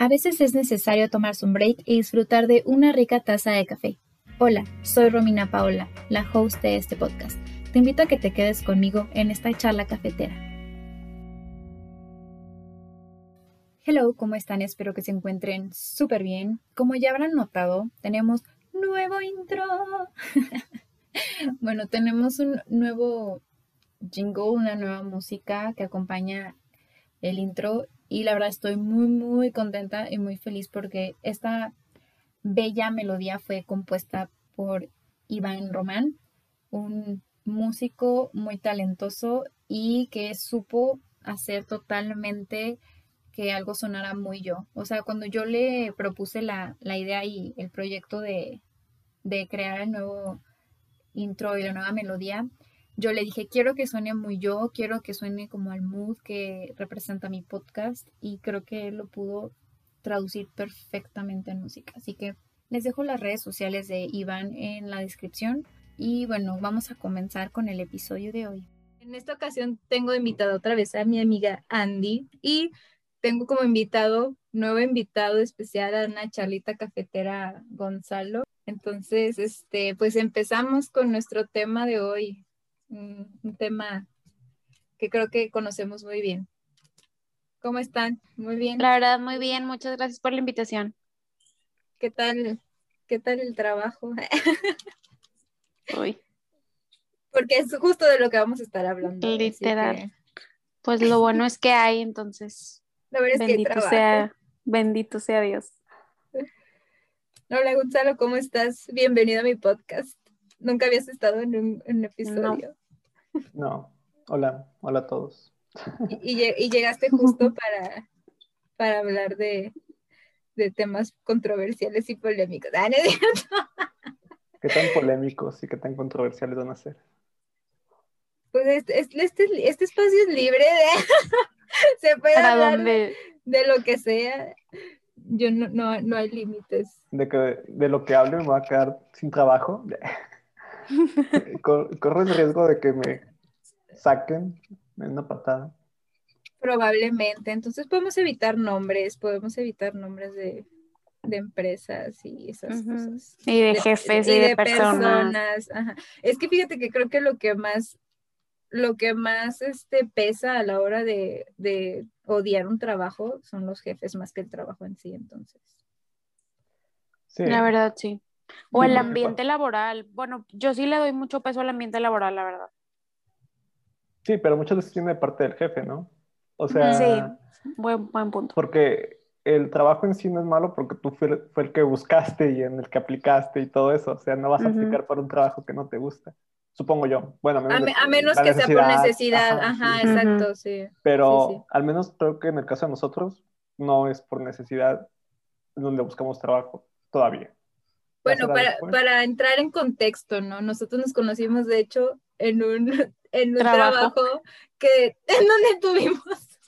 A veces es necesario tomarse un break y disfrutar de una rica taza de café. Hola, soy Romina Paola, la host de este podcast. Te invito a que te quedes conmigo en esta charla cafetera. Hello, ¿cómo están? Espero que se encuentren súper bien. Como ya habrán notado, tenemos nuevo intro. bueno, tenemos un nuevo jingle, una nueva música que acompaña el intro y la verdad estoy muy muy contenta y muy feliz porque esta bella melodía fue compuesta por Iván Román, un músico muy talentoso y que supo hacer totalmente que algo sonara muy yo. O sea, cuando yo le propuse la, idea y el proyecto de, de crear el nuevo intro y la nueva melodía, yo le dije, quiero que suene muy yo, quiero que suene como al mood que representa mi podcast y creo que él lo pudo traducir perfectamente en música. Así que les dejo las redes sociales de Iván en la descripción y bueno, vamos a comenzar con el episodio de hoy. En esta ocasión tengo invitado otra vez a mi amiga Andy y tengo como invitado, nuevo invitado especial a una charlita cafetera Gonzalo. Entonces, este, pues empezamos con nuestro tema de hoy, un, tema que creo que conocemos muy bien. ¿Cómo están? Muy bien. La verdad, muy bien. Muchas gracias por la invitación. ¿Qué tal? ¿Qué tal el trabajo? Hoy. Porque es justo de lo que vamos a estar hablando. Literal. Pues lo bueno es que hay, entonces. bendito sea, bendito sea Dios. Hola Gonzalo, ¿cómo estás? Bienvenido a mi podcast. Nunca habías estado en un, episodio. No, hola, hola a todos. Y, llegaste justo para, para hablar de, temas controversiales y polémicos. Ah, ¿Qué tan polémicos y qué tan controversiales van a ser? Pues este, este, este espacio es libre de... se puede hablar de, lo que sea. Yo no, no, no hay límites. De, que, de lo que hable me voy a quedar sin trabajo. corro el riesgo de que me saquen en una patada. Probablemente. Entonces podemos evitar nombres, podemos evitar nombres de, empresas y esas cosas. Y de jefes y, de, personas. Es que fíjate que creo que lo que más, lo que más este, pesa a la hora de, de odiar un trabajo son los jefes más que el trabajo en sí, entonces. Sí. La verdad, sí. O el ambiente laboral. Bueno, yo sí le doy mucho peso al ambiente laboral, la verdad. Sí, pero muchas veces tiene de parte del jefe, ¿no? O sea. Sí, buen, buen punto. Porque el trabajo en sí no es malo porque tú fue, el que buscaste y en el que aplicaste y todo eso. O sea, no vas a aplicar para un trabajo que no te gusta. Supongo yo. Bueno, a menos, que sea por necesidad. Ajá, exacto, sí. Pero al menos creo que en el caso de nosotros no es por necesidad donde buscamos trabajo todavía. Bueno, para, para, entrar en contexto, ¿no? Nosotros nos conocimos, de hecho, en un, en un trabajo. que, en donde tuvimos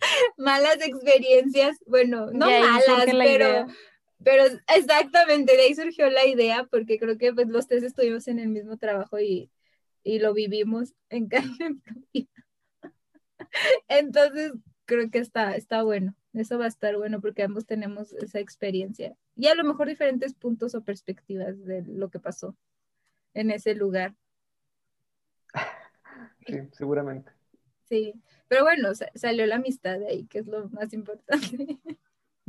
malas experiencias, bueno, no malas, pero, pero exactamente, de ahí surgió la idea, porque creo que pues, los tres estuvimos en el mismo trabajo y, y lo vivimos en carne propia. Entonces, creo que está, está bueno. Eso va a estar bueno porque ambos tenemos esa experiencia y a lo mejor diferentes puntos o perspectivas de lo que pasó en ese lugar. Sí, seguramente. Sí, pero bueno, salió la amistad de ahí, que es lo más importante.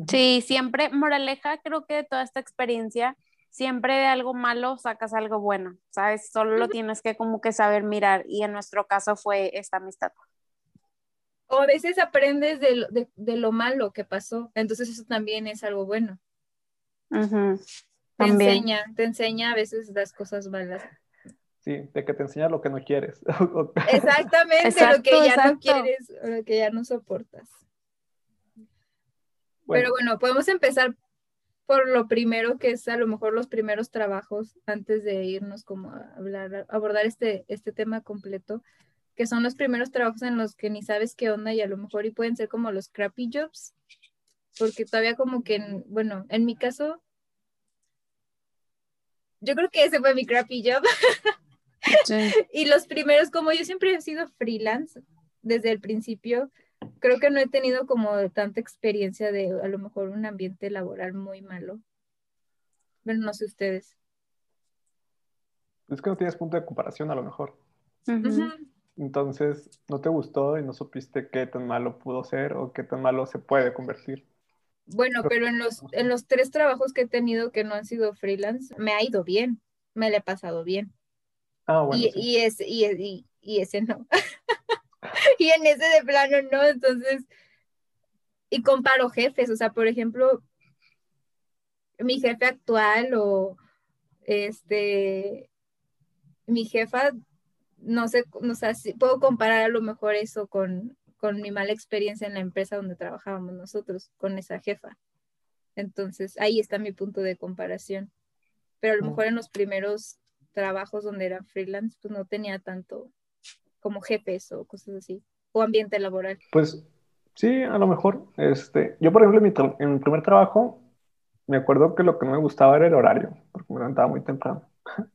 Sí, siempre, moraleja, creo que de toda esta experiencia, siempre de algo malo sacas algo bueno, ¿sabes? Solo lo tienes que como que saber mirar y en nuestro caso fue esta amistad. O a veces aprendes de lo, de, lo malo que pasó, entonces eso también es algo bueno. Te enseña, te enseña a veces las cosas malas. Sí, de que te enseña lo que no quieres. Exactamente, lo que ya no quieres, lo que ya no soportas. Pero bueno, podemos empezar por lo primero, que es a lo mejor los primeros trabajos, antes de irnos como a hablar, abordar este, este tema completo que son los primeros trabajos en los que ni sabes qué onda y a lo mejor y pueden ser como los crappy jobs, porque todavía como que, bueno, en mi caso, yo creo que ese fue mi crappy job. y los primeros, como yo siempre he sido freelance desde el principio, creo que no he tenido como tanta experiencia de a lo mejor un ambiente laboral muy malo. Bueno, no sé ustedes. Es que no tienes punto de comparación a lo mejor. Entonces, no te gustó y no supiste qué tan malo pudo ser o qué tan malo se puede convertir. Bueno, pero en los, en los tres trabajos que he tenido que no han sido freelance, me ha ido bien, me le he pasado bien. Ah, bueno. Y, y, ese, y, y ese no. y en ese de plano no, entonces, y comparo jefes, o sea, por ejemplo, mi jefe actual o este, mi jefa, no sé, no sé, si puedo comparar a lo mejor eso con, con mi mala experiencia en la empresa donde trabajábamos nosotros, con esa jefa. Entonces, ahí está mi punto de comparación. Pero a lo mejor en los primeros trabajos donde era freelance, pues no tenía tanto como jefes o cosas así, o ambiente laboral. Pues sí, a lo mejor. Este, yo, por ejemplo, en mi, en mi primer trabajo, me acuerdo que lo que no me gustaba era el horario, porque me levantaba muy temprano.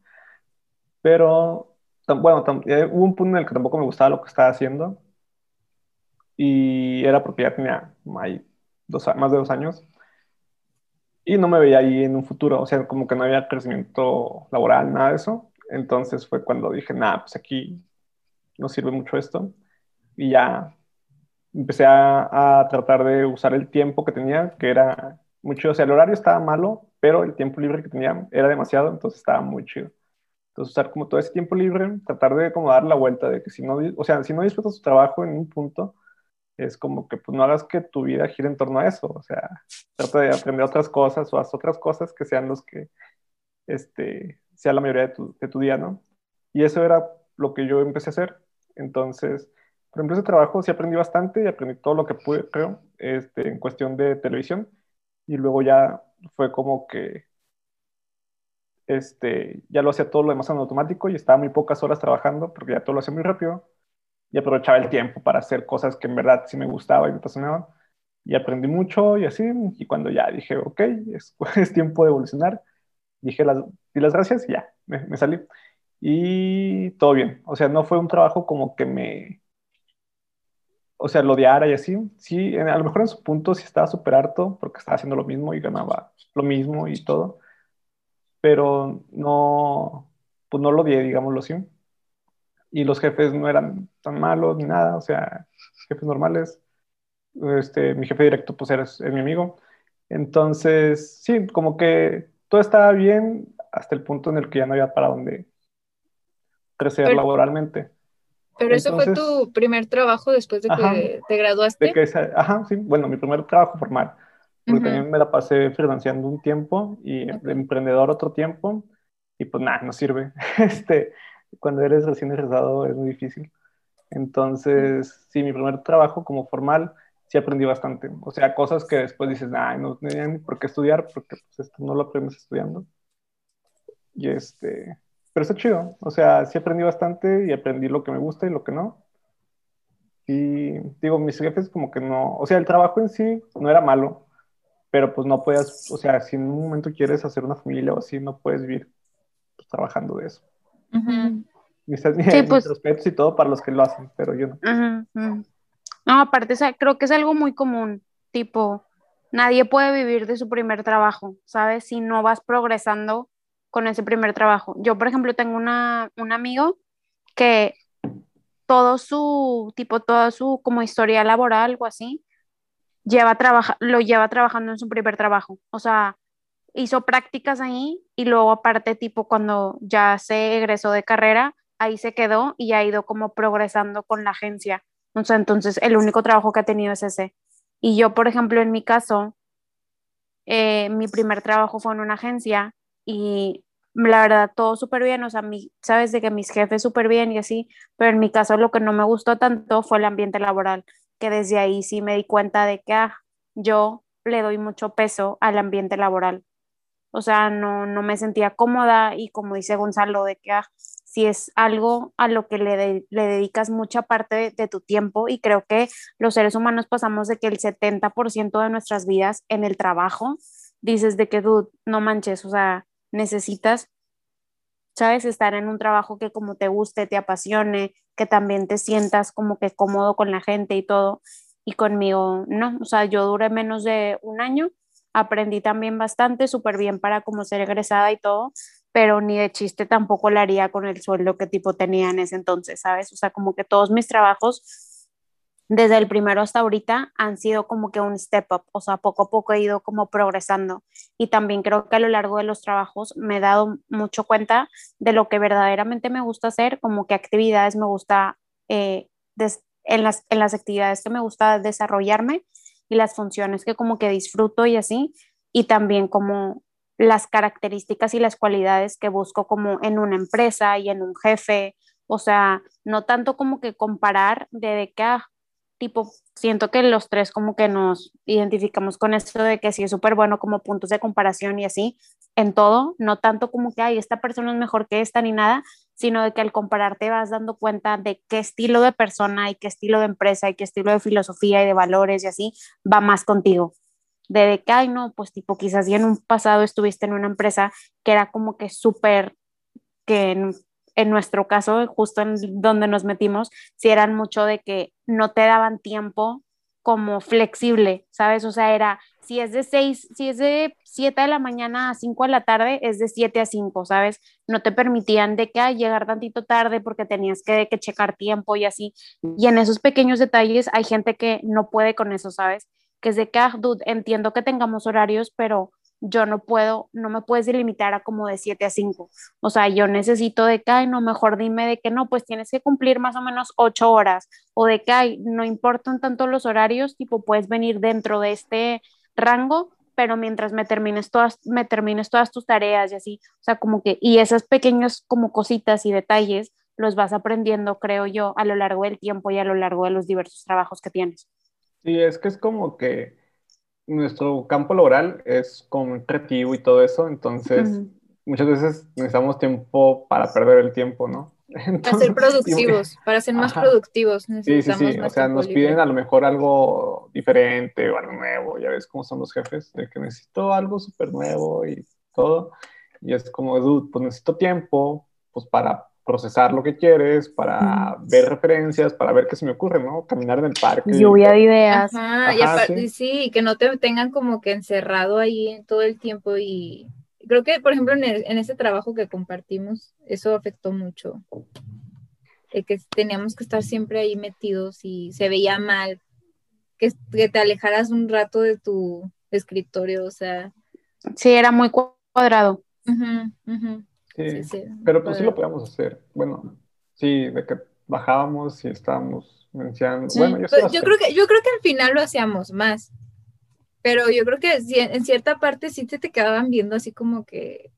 Pero, bueno, hubo un punto en el que tampoco me gustaba lo que estaba haciendo. Y era porque ya tenía dos, más de dos años. Y no me veía ahí en un futuro, o sea, como que no había crecimiento laboral, nada de eso. Entonces fue cuando dije, nada, pues aquí no sirve mucho esto. Y ya empecé a, a, tratar de usar el tiempo que tenía, que era muy chido. O sea, el horario estaba malo, pero el tiempo libre que tenía era demasiado, entonces estaba muy chido. Entonces, usar como todo ese tiempo libre, tratar de como dar la vuelta de que si no, o sea, si no disfrutas tu trabajo en un punto, es como que pues no hagas que tu vida gire en torno a eso. O sea, trata de aprender otras cosas o haz otras cosas que sean los que, este, sea la mayoría de tu, de tu día, ¿no? Y eso era lo que yo empecé a hacer. Entonces, por ejemplo, ese trabajo sí aprendí bastante y aprendí todo lo que pude, creo, este, en cuestión de televisión. Y luego ya fue como que este, ya lo hacía todo lo demás en automático y estaba muy pocas horas trabajando porque ya todo lo hacía muy rápido y aprovechaba el tiempo para hacer cosas que en verdad sí me gustaba y me apasionaban. Y aprendí mucho y así, y cuando ya dije, ok, es, es tiempo de evolucionar, dije las, di las gracias y ya, me, salí y todo bien. O sea, no fue un trabajo como que me, o sea, lo odiara y así. Sí, a lo mejor en su punto sí estaba súper harto porque estaba haciendo lo mismo y ganaba lo mismo y todo. Pero no, pues no lo odié, digámoslo así. Y los jefes no eran tan malos ni nada, o sea, jefes normales. Este, mi jefe directo pues era, mi amigo. Entonces, sí, como que todo estaba bien hasta el punto en el que ya no había para dónde crecer laboralmente. Pero eso fue tu primer trabajo después de que te graduaste. ajá, sí, bueno, mi primer trabajo formal. Porque también me la pasé financiando un tiempo y de emprendedor otro tiempo. Y pues nada, no sirve. Este, cuando eres recién egresado es muy difícil. Entonces, sí, mi primer trabajo como formal sí aprendí bastante. O sea, cosas que después dices, ay, no tenía ni por qué estudiar porque pues, esto no lo aprendes estudiando. Y este, pero está chido. O sea, sí aprendí bastante y aprendí lo que me gusta y lo que no. Y digo, mis jefes como que no, o sea, el trabajo en sí no era malo, pero pues no puedes, o sea, si en un momento quieres hacer una familia o así, no puedes vivir pues, trabajando de eso. Mis, sí, pues, respetos y todo para los que lo hacen, pero yo no. No, aparte, creo que es algo muy común, tipo, nadie puede vivir de su primer trabajo, ¿sabes? Si no vas progresando con ese primer trabajo. Yo, por ejemplo, tengo una, un amigo que todo su, tipo, toda su como historia laboral o así, lleva trabaja, lo lleva trabajando en su primer trabajo. O sea, hizo prácticas ahí y luego aparte, tipo, cuando ya se egresó de carrera, ahí se quedó y ha ido como progresando con la agencia. O sea, entonces el único trabajo que ha tenido es ese. Y yo, por ejemplo, en mi caso, eh, mi primer trabajo fue en una agencia y la verdad todo súper bien, o sea, mi, sabes de que mis jefes súper bien y así, pero en mi caso lo que no me gustó tanto fue el ambiente laboral, que desde ahí sí me di cuenta de que ah, yo le doy mucho peso al ambiente laboral. O sea, no, no me sentía cómoda y como dice Gonzalo, de que ah, si es algo a lo que le, le dedicas mucha parte de, tu tiempo y creo que los seres humanos pasamos de que el 70% de nuestras vidas en el trabajo, dices de que, dude, no manches, o sea, necesitas, sabes, estar en un trabajo que como te guste, te apasione, que también te sientas como que cómodo con la gente y todo. y conmigo no, o sea, yo duré menos de un año, aprendí también bastante, súper bien para como ser egresada y todo, pero ni de chiste tampoco la haría con el sueldo que tipo tenía en ese entonces, ¿sabes? O sea, como que todos mis trabajos desde el primero hasta ahorita han sido como que un step up, o sea, poco a poco he ido como progresando y también creo que a lo largo de los trabajos me he dado mucho cuenta de lo que verdaderamente me gusta hacer, como qué actividades me gusta, eh, en, las, en las actividades que me gusta desarrollarme y las funciones que como que disfruto y así, y también como las características y las cualidades que busco como en una empresa y en un jefe, o sea, no tanto como que comparar de, de que, ah, tipo, siento que los tres como que nos identificamos con eso de que sí es súper bueno como puntos de comparación y así en todo, no tanto como que, ay, esta persona es mejor que esta ni nada, sino de que al compararte vas dando cuenta de qué estilo de persona y qué estilo de empresa y qué estilo de filosofía y de valores y así va más contigo. De que, ay, no, pues tipo, quizás ya en un pasado estuviste en una empresa que era como que súper, que en nuestro caso, justo en donde nos metimos, si eran mucho de que no te daban tiempo como flexible, ¿sabes? O sea, era, si es de 6, si es de 7 de la mañana a 5 de la tarde, es de 7 a 5, ¿sabes? No te permitían de que ay, llegar tantito tarde porque tenías que, que checar tiempo y así. Y en esos pequeños detalles hay gente que no puede con eso, ¿sabes? Que es de que, ah, dude, entiendo que tengamos horarios, pero yo no puedo, no me puedes delimitar a como de 7 a 5. O sea, yo necesito de que, ay, no, mejor dime de que no, pues tienes que cumplir más o menos 8 horas. O de que, ay, no importan tanto los horarios, tipo, puedes venir dentro de este rango, pero mientras me termines todas, me termines todas tus tareas y así. O sea, como que, y esas pequeñas como cositas y detalles los vas aprendiendo, creo yo, a lo largo del tiempo y a lo largo de los diversos trabajos que tienes. Sí, es que es como que nuestro campo laboral es como creativo y todo eso, entonces muchas veces necesitamos tiempo para perder el tiempo, ¿no? Para ser productivos, para ser más productivos. Necesitamos sí, sí, sí. O sea, nos piden a lo mejor algo diferente o algo nuevo. Ya ves cómo son los jefes, de que necesito algo súper nuevo y todo. Y es como, dude, pues necesito tiempo pues para procesar lo que quieres, para ver referencias, para ver qué se me ocurre, ¿no? Caminar en el parque. Lluvia de ideas. Ajá, y sí. que no te tengan como que encerrado ahí todo el tiempo y creo que, por ejemplo, en, en ese trabajo que compartimos, eso afectó mucho. El que teníamos que estar siempre ahí metidos y se veía mal, que, que te alejaras un rato de tu escritorio, o sea. Sí, era muy cuadrado. Sí, pero pues sí lo podíamos hacer. Bueno, sí, de que bajábamos y estábamos mencionando. Bueno, yo, pues, yo creo que yo creo que al final lo hacíamos más. Pero yo creo que en cierta parte sí se te quedaban viendo así como que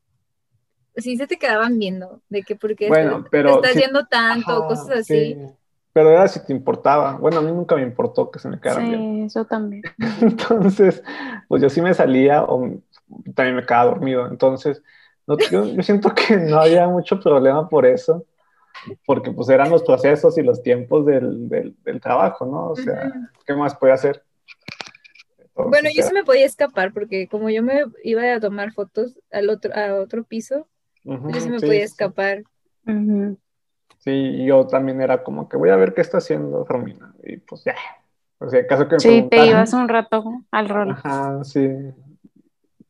sí se te quedaban viendo de que porque bueno, pero estás yendo tanto, cosas así. Pero era si te importaba. Bueno, a mí nunca me importó que se me quedaran sí, Sí, eso también. Entonces, pues yo sí me salía o también me quedaba dormido. Entonces, yo, siento que no había mucho problema por eso, porque pues eran los procesos y los tiempos del, del, trabajo, ¿no? O sea, ¿qué más puede hacer? Bueno, yo sí me podía escapar porque como yo me iba a tomar fotos al otro, a otro piso, yo sí me podía escapar. Sí, yo también era como que voy a ver qué está haciendo Romina y pues ya. O sea, caso que Sí, te ibas un rato al rol. Ajá, sí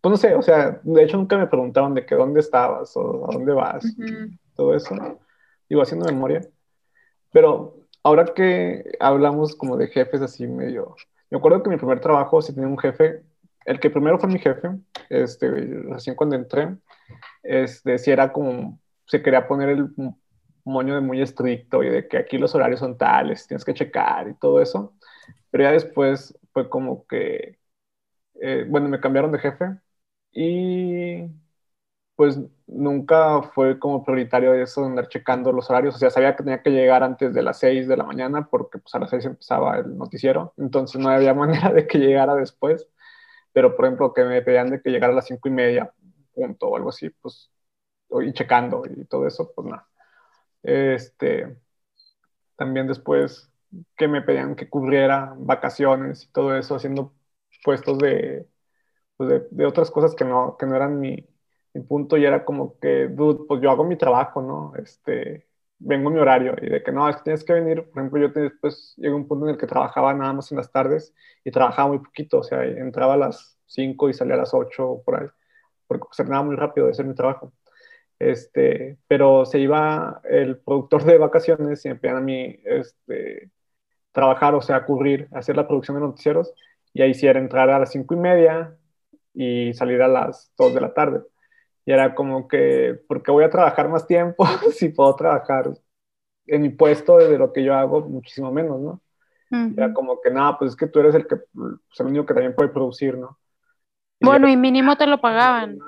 pues no sé, o sea, de hecho nunca me preguntaron de que dónde estabas o a dónde vas, todo eso, iba haciendo memoria. Pero ahora que hablamos como de jefes así medio, me acuerdo que mi primer trabajo sí tenía un jefe, el que primero fue mi jefe, este, recién cuando entré, este, sí era como, se quería poner el moño de muy estricto y de que aquí los horarios son tales, tienes que checar y todo eso. Pero ya después fue como que, eh, bueno, me cambiaron de jefe y pues nunca fue como prioritario eso andar checando los horarios. O sea, sabía que tenía que llegar antes de las 6 de la mañana porque pues a las 6 empezaba el noticiero. Entonces no había manera de que llegara después. Pero, por ejemplo, que me pedían de que llegara a las 5 y media, punto, o algo así, pues, y checando y todo eso, pues nada. Este, también después que me pedían que cubriera vacaciones y todo eso, haciendo puestos de pues de, otras cosas que no, que no eran mi, mi, punto y era como que, dude, pues yo hago mi trabajo, ¿no? Este, vengo mi horario y de que no, es que tienes que venir, por ejemplo, yo después llegué a un punto en el que trabajaba nada más en las tardes y trabajaba muy poquito, o sea, entraba a las 5 y salía a las 8 por ahí, porque se terminaba muy rápido de hacer mi trabajo. Este, pero se iba el productor de vacaciones y me pedían a mí este, trabajar, o sea, cubrir, hacer la producción de noticieros y ahí sí era entrar a las 5 y media y salir a las 2 de la tarde. Y era como que, ¿por qué voy a trabajar más tiempo si puedo trabajar en mi puesto de lo que yo hago muchísimo menos, ¿no? Era como que, nada, pues es que tú eres el que, pues, el único que también puede producir, ¿no? bueno, y mínimo te lo pagaban.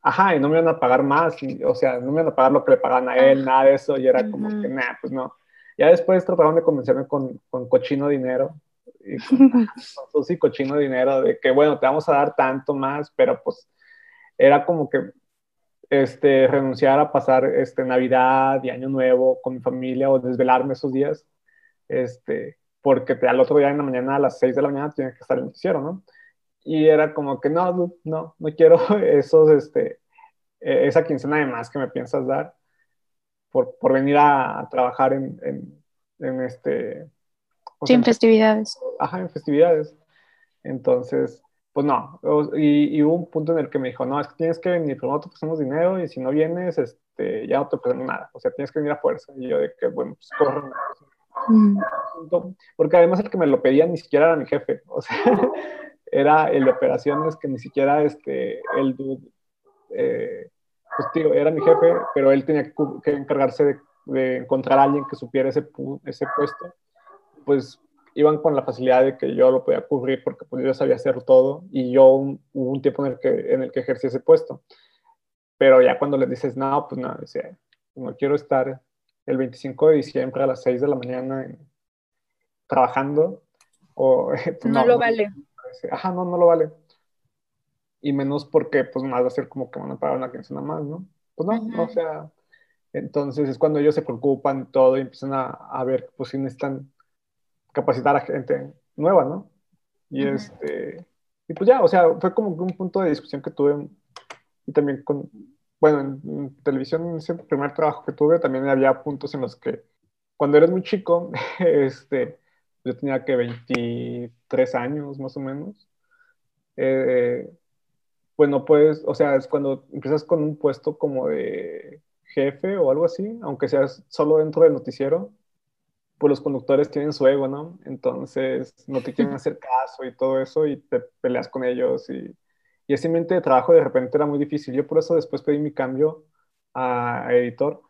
Ajá, y no me iban a pagar más, o sea, no me iban a pagar lo que le pagaban a él, nada de eso, y era como que, nada, pues no. Ya después trataron de convencerme con, con cochino dinero, y con, con cochino dinero, de que, bueno, te vamos a dar tanto más, pero pues era como que este, renunciar a pasar este, Navidad y Año Nuevo con mi familia o desvelarme esos días, este, porque al otro día en la mañana, a las 6 de la mañana, tiene que estar el noticiero, ¿no? Y era como que no, no, no quiero esos, este, e, esa quincena de más que me piensas dar por, por venir a, trabajar en, en, en este... Sin festividades. Ajá, en festividades. Entonces, pues no, y, hubo un punto en el que me dijo, no, es que tienes que venir, no te prestamos dinero y si no vienes, este, ya no te prestamos nada, o sea, tienes que venir a fuerza. Y yo de que, bueno, pues corro. Mm. Porque además el que me lo pedía ni siquiera era mi jefe, o sea, era el de operaciones que ni siquiera este, el dude, eh, pues tío, era mi jefe, pero él tenía que, encargarse de, de, encontrar a alguien que supiera ese, ese puesto, pues iban con la facilidad de que yo lo podía cubrir porque pues, yo sabía hacer todo y yo hubo un tiempo en el, que, en el que ejercí ese puesto. Pero ya cuando les dices, no, pues no, no quiero estar el 25 de diciembre a las 6 de la mañana trabajando. O, pues, no, lo vale. Ajá, no, no lo vale. Y menos porque pues más va a ser como que van a pagar una quincena más, ¿no? Pues no, o sea, entonces es cuando ellos se preocupan todo y empiezan a, a ver pues si necesitan capacitar a gente nueva, ¿no? Y este, y pues ya, o sea, fue como un punto de discusión que tuve y también con, bueno, en, televisión, en ese primer trabajo que tuve, también había puntos en los que cuando eres muy chico, este, yo tenía que 23 años más o menos, eh, pues no puedes, o sea, es cuando empiezas con un puesto como de jefe o algo así, aunque seas solo dentro del noticiero, pues los conductores tienen su ego, ¿no? Entonces no te quieren hacer caso y todo eso y te peleas con ellos y, y ese ambiente de trabajo de repente era muy difícil. Yo por eso después pedí mi cambio a, editor,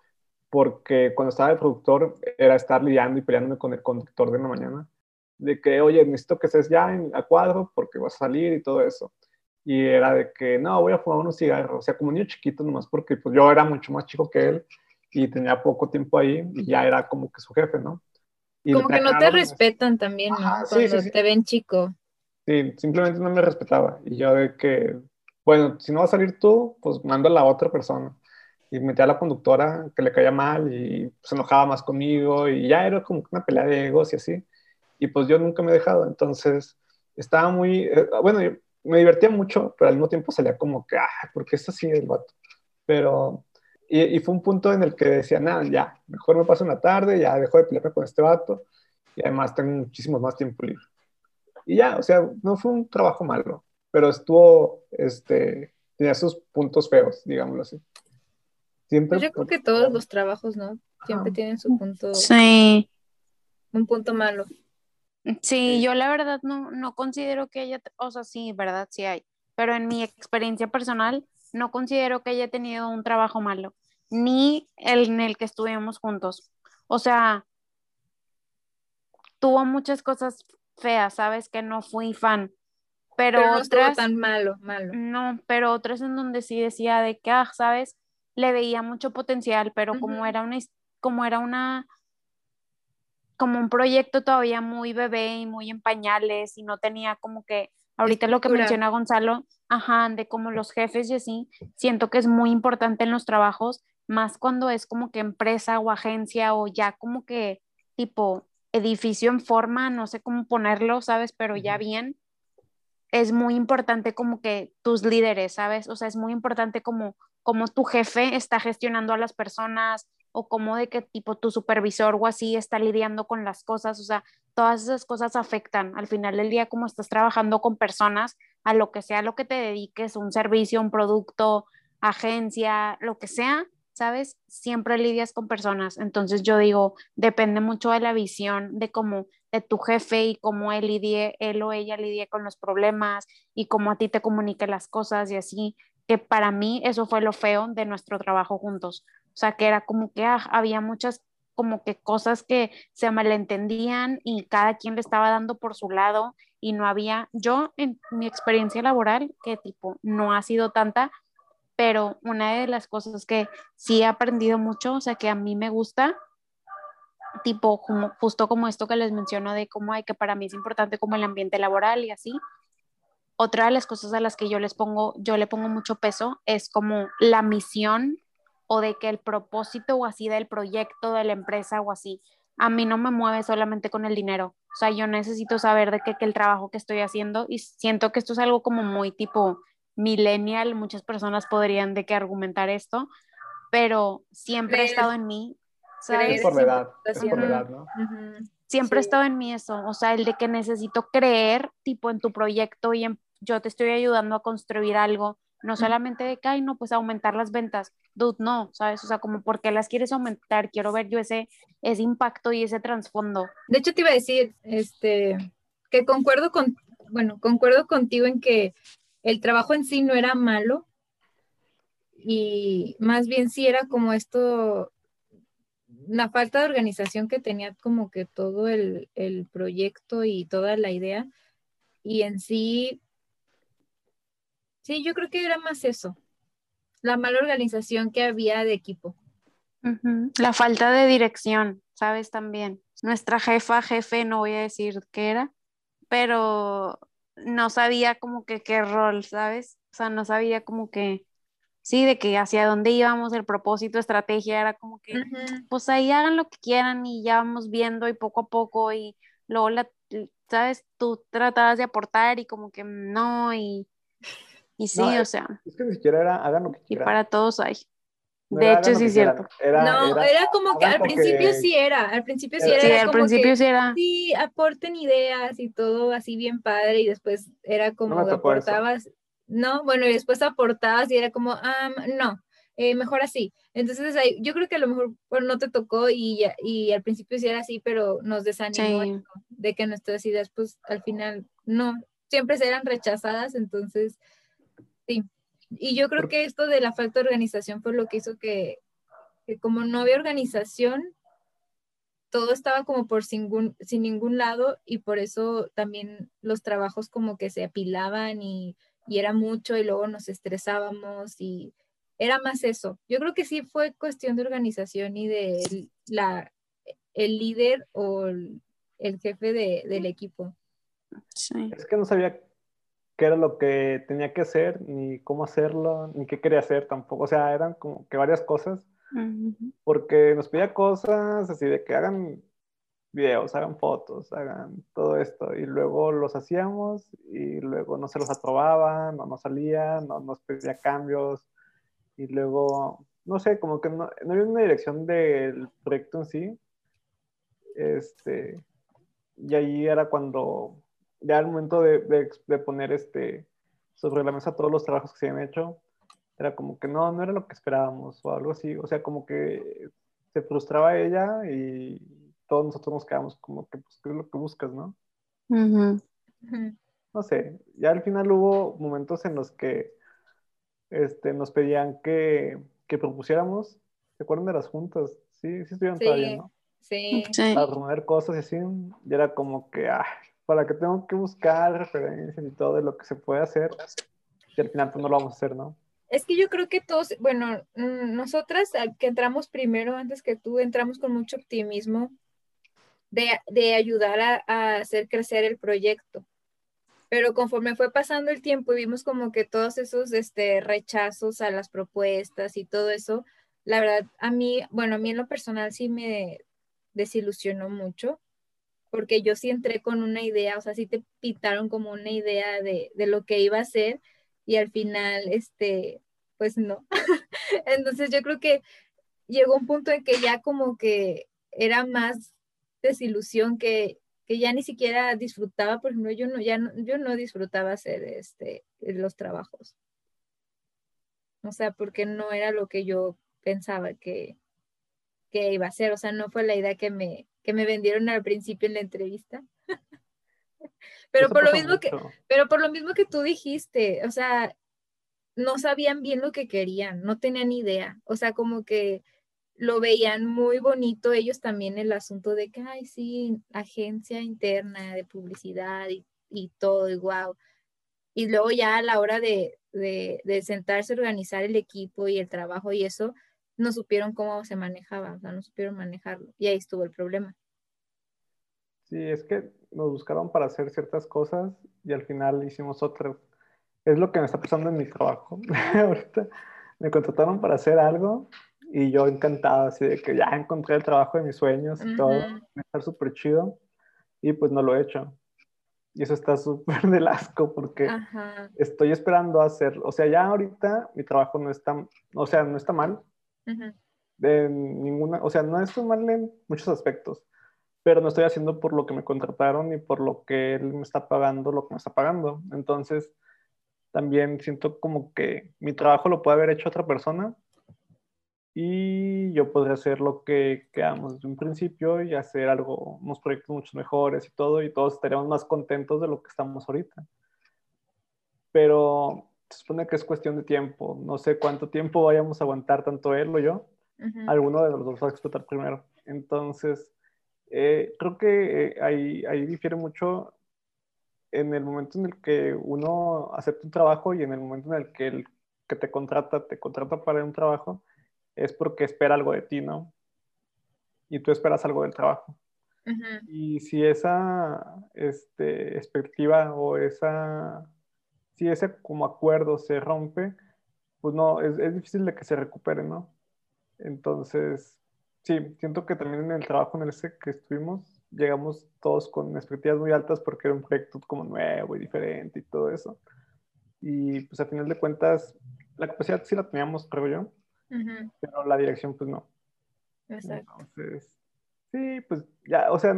porque cuando estaba de productor era estar lidiando y peleándome con el conductor de la mañana, de que, oye, necesito que estés ya en, a cuadro porque vas a salir y todo eso. Y era de que, no, voy a fumar unos cigarros, o sea, como niño chiquito nomás, porque pues yo era mucho más chico que él y tenía poco tiempo ahí y ya era como que su jefe, ¿no? Como que no te respetan también, ¿no? Cuando te ven chico. Sí, simplemente no me respetaba. Y yo de que, bueno, si no va a salir tú, pues mando a la otra persona. Y metí a la conductora que le caía mal y se enojaba más conmigo y ya era como una pelea de egos y así. Y pues yo nunca me he dejado. Entonces, estaba muy, eh, bueno, me divertía mucho, pero al mismo tiempo salía como que, ah, ¿por qué es así el vato? Pero y, fue un punto en el que decía, nada, ya, mejor me paso una tarde, ya dejo de pelearme con este vato y además tengo muchísimo más tiempo libre. Y ya, o sea, no fue un trabajo malo, pero estuvo, este, tenía sus puntos feos, digámoslo así. Siempre. Pues yo creo que todos los trabajos, ¿no? Siempre tienen su punto. Sí. Un punto malo. Sí, yo la verdad no, no considero que ella, o sea, sí, verdad, sí hay, pero en mi experiencia personal, no considero que haya tenido un trabajo malo, ni el en el que estuvimos juntos. O sea, tuvo muchas cosas feas, ¿sabes? Que no fui fan. Pero, no otras tan malo, malo. No, pero otras en donde sí decía de que, ah, ¿sabes? Le veía mucho potencial, pero como era una como era una como un proyecto todavía muy bebé y muy en pañales y no tenía como que ahorita lo que menciona Gonzalo, ajá, de como los jefes y así, siento que es muy importante en los trabajos, más cuando es como que empresa o agencia o ya como que tipo edificio en forma, no sé cómo ponerlo, ¿sabes? Pero ya bien, es muy importante como que tus líderes, ¿sabes? O sea, es muy importante como, como tu jefe está gestionando a las personas, o cómo de qué tipo tu supervisor o así está lidiando con las cosas, o sea, todas esas cosas afectan al final del día como estás trabajando con personas, a lo que sea lo que te dediques, un servicio, un producto, agencia, lo que sea, ¿sabes? Siempre lidias con personas. Entonces yo digo, depende mucho de la visión de cómo de tu jefe y cómo él lidie, él o ella lidie con los problemas y cómo a ti te comunique las cosas y así, que para mí eso fue lo feo de nuestro trabajo juntos. O sea, que era como que ah, había muchas como que cosas que se malentendían y cada quien le estaba dando por su lado y no había, yo en mi experiencia laboral, que tipo no ha sido tanta, pero una de las cosas que sí he aprendido mucho, o sea, que a mí me gusta, tipo como, justo como esto que les menciono de cómo hay que para mí es importante como el ambiente laboral y así. Otra de las cosas a las que yo les pongo, yo le pongo mucho peso es como la misión o de que el propósito o así del proyecto de la empresa o así. A mí no me mueve solamente con el dinero. O sea, yo necesito saber de qué que el trabajo que estoy haciendo y siento que esto es algo como muy tipo millennial, muchas personas podrían de que argumentar esto, pero siempre ha estado en mí. Es por la edad, es por la edad, ¿no? Siempre ha estado en mí eso, o sea, el de que necesito creer tipo en tu proyecto y en, yo te estoy ayudando a construir algo, no solamente de que, ay, no, pues aumentar las ventas, dude, no, ¿sabes? O sea, como, ¿por qué las quieres aumentar? Quiero ver yo ese, ese impacto y ese trasfondo. De hecho, te iba a decir, este, que concuerdo con, bueno, concuerdo contigo en que el trabajo en sí no era malo y más bien sí era como esto, la falta de organización que tenía como que todo el, proyecto y toda la idea y en sí, sí, yo creo que era más eso, la mala organización que había de equipo. La falta de dirección, ¿sabes? También. Nuestra jefa, jefe, no voy a decir qué era, pero no sabía como que qué rol, ¿sabes? O sea, no sabía como que, sí, de que hacia dónde íbamos, el propósito, estrategia, era como que, pues ahí hagan lo que quieran y ya vamos viendo y poco a poco y luego, la, ¿sabes? Tú tratabas de aportar y como que no, y, y sí, o sea. Es que ni siquiera era hagan lo que quieran. Y para todos hay de hecho, sí es cierto. no, era, como que al principio sí era, al principio sí era. Sí, al principio sí era. Sí, aporten ideas y todo así bien padre y después era como aportabas, no, bueno, y después aportabas y era como, ah, no, eh, mejor así. Entonces ahí, yo creo que a lo mejor no te tocó y, y al principio sí era así, pero nos desanimó de que nuestras ideas pues al final no, siempre eran rechazadas, entonces sí. Y yo creo que esto de la falta de organización fue lo que hizo que, como no había organización, todo estaba como por sin, sin ningún lado y por eso también los trabajos como que se apilaban y, y era mucho y luego nos estresábamos y era más eso. Yo creo que sí fue cuestión de organización y de la, el líder o el, jefe de, del equipo. Sí. Es que no sabía qué era lo que tenía que hacer, ni cómo hacerlo, ni qué quería hacer tampoco. O sea, eran como que varias cosas, porque nos pedía cosas así de que hagan videos, hagan fotos, hagan todo esto, y luego los hacíamos y luego no se los aprobaban, no nos salían, no nos pedía cambios, y luego, no sé, como que no, no había una dirección del proyecto en sí. Este, y ahí era cuando ya al momento de, de, poner este, sobre la mesa todos los trabajos que se habían hecho, era como que no, no era lo que esperábamos o algo así. O sea, como que se frustraba ella y todos nosotros nos quedamos como que, pues, ¿qué es lo que buscas, no? No sé, ya al final hubo momentos en los que este, nos pedían que, que propusiéramos, ¿se acuerdan de las juntas? Sí, sí estuvieron todavía, ¿no? Sí. Para promover cosas y así, y era como que, ay, para que tengo que buscar referencias y todo de lo que se puede hacer, y al final pues no lo vamos a hacer, ¿no? Es que yo creo que todos, bueno, mm, nosotras que entramos primero, antes que tú, entramos con mucho optimismo de, de ayudar a, a, hacer crecer el proyecto. Pero conforme fue pasando el tiempo y vimos como que todos esos este, rechazos a las propuestas y todo eso, la verdad, a mí, bueno, a mí en lo personal sí me desilusionó mucho porque yo sí entré con una idea, o sea, sí te pintaron como una idea de, lo que iba a ser y al final, este, pues no. Entonces yo creo que llegó un punto en que ya como que era más desilusión que, que ya ni siquiera disfrutaba, por ejemplo, yo no, ya no, yo no disfrutaba hacer este, los trabajos. O sea, porque no era lo que yo pensaba que, que iba a ser. O sea, no fue la idea que me, que me vendieron al principio en la entrevista. pero por lo mismo que, pero por lo mismo que tú dijiste, o sea, no sabían bien lo que querían, no tenían idea. O sea, como que lo veían muy bonito ellos también el asunto de que, ay, sí, agencia interna de publicidad y, y todo, y wow. Y luego ya a la hora de, de, de sentarse, organizar el equipo y el trabajo y eso, no supieron cómo se manejaba, o sea, no supieron manejarlo. Y ahí estuvo el problema. Sí, es que nos buscaron para hacer ciertas cosas y al final hicimos otras. Es lo que me está pasando en mi trabajo. Ahorita me contrataron para hacer algo y yo encantado, así de que ya encontré el trabajo de mis sueños y todo, me está súper chido y pues no lo he hecho. Y eso está súper del asco porque estoy esperando hacer, o sea, ya ahorita mi trabajo no está, o sea, no está mal, de ninguna, o sea, no estoy mal en muchos aspectos, pero no estoy haciendo por lo que me contrataron ni por lo que él me está pagando, lo que me está pagando. Entonces, también siento como que mi trabajo lo puede haber hecho otra persona y yo podría hacer lo que quedamos desde un principio y hacer algo, unos proyectos mucho mejores y todo, y todos estaríamos más contentos de lo que estamos ahorita. Pero se supone que es cuestión de tiempo. No sé cuánto tiempo vayamos a aguantar tanto él o yo. Alguno de los dos va a explotar primero. Entonces, eh, creo que eh, ahí, ahí difiere mucho en el momento en el que uno acepta un trabajo y en el momento en el que el que te contrata, te contrata para un trabajo, es porque espera algo de ti, ¿no? Y tú esperas algo del trabajo. Y si esa este, expectativa o esa si ese como acuerdo se rompe, pues no, es, es, difícil de que se recupere, ¿no? Entonces, sí, siento que también en el trabajo en el ese que estuvimos, llegamos todos con expectativas muy altas porque era un proyecto como nuevo y diferente y todo eso. Y pues a final de cuentas, la capacidad sí la teníamos, creo yo, pero la dirección pues no. Exacto. Entonces, sí, pues ya, o sea,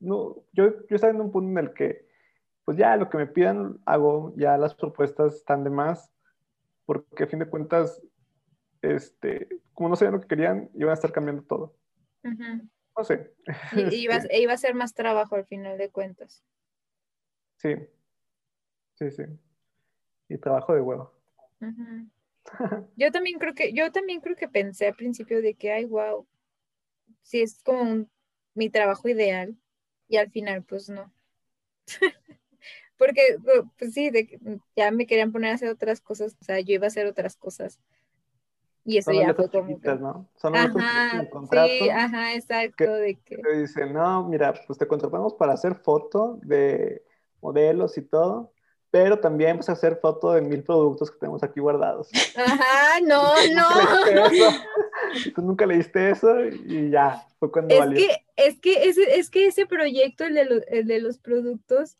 no, yo, yo estaba en un punto en el que pues ya lo que me pidan hago, ya las propuestas están de más, porque a fin de cuentas, este, como no sabían lo que querían, iban a estar cambiando todo. No sé. Y iba, este iba, a ser más trabajo al final de cuentas. Sí, sí, sí. Y trabajo de huevo. yo también creo que, yo también creo que pensé al principio de que, ay, wow, si es como mi trabajo ideal, y al final, pues no. porque pues sí, ya me querían poner a hacer otras cosas, o sea, yo iba a hacer otras cosas. Y eso ya fue como ¿no? Son ajá, sí, ajá, exacto, de que... dicen, no, mira, pues te contratamos para hacer foto de modelos y todo, pero también vas a hacer foto de mil productos que tenemos aquí guardados. Ajá, no, no. Tú nunca leíste eso y ya, fue cuando es Que, es que ese, es que ese proyecto, el de, el de los productos,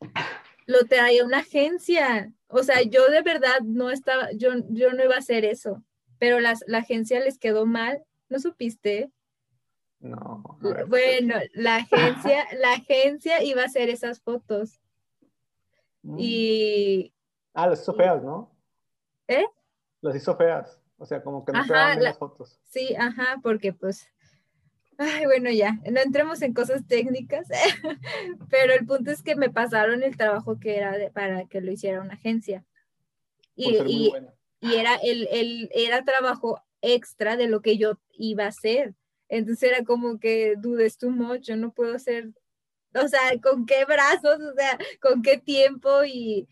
lo traía una agencia. O sea, yo de verdad no estaba, yo, yo no iba a hacer eso, pero las, la agencia les quedó mal. ¿No supiste? No. Bueno, la agencia, la agencia iba a hacer esas fotos. Mm. Y. Ah, las hizo feas, ¿no? ¿Eh? Las hizo feas. O sea, como que no se las fotos. Sí, ajá, porque pues Ay, bueno, ya, no entremos en cosas técnicas, pero el punto es que me pasaron el trabajo que era para que lo hiciera una agencia. Y, y, y, era, el, el, era trabajo extra de lo que yo iba a hacer. Entonces era como que dudes too much, yo no puedo hacer, o sea, con qué brazos, o sea, con qué tiempo y,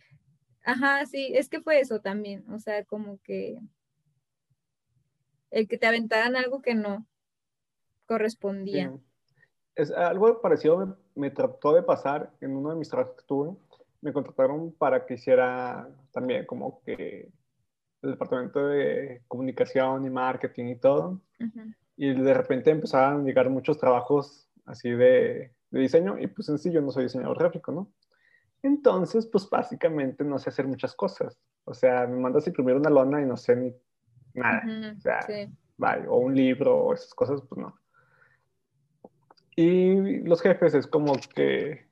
ajá, sí, es que fue eso también, o sea, como que el que te aventaran algo que no, correspondía. Es algo parecido me, trató de pasar en uno de mis trabajos que tuve. Me contrataron para que hiciera también como que el departamento de comunicación y marketing y todo. Y de repente empezaron a llegar muchos trabajos así de, de, diseño y pues en sí yo no soy diseñador gráfico, ¿no? Entonces, pues básicamente no sé hacer muchas cosas. O sea, me mandas a imprimir una lona y no sé ni nada. o sea, o un libro o esas cosas, pues no. Y los jefes es como que,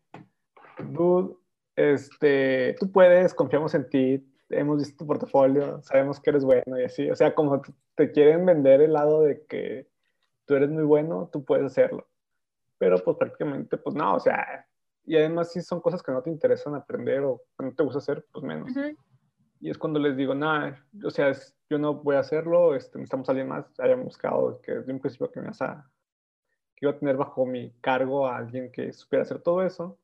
dude, este, tú puedes, confiamos en ti, hemos visto tu portafolio, sabemos que eres bueno y así. O sea, como te quieren vender el lado de que tú eres muy bueno, tú puedes hacerlo. Pero pues prácticamente, pues no, o sea, y además si son cosas que no te interesan aprender o que no te gusta hacer, pues menos. Y es cuando les digo, nada, o sea, yo no voy a hacerlo, este, necesitamos a alguien más, hayan buscado que de un principio que me a, que iba a tener bajo mi cargo a alguien que supiera hacer todo eso.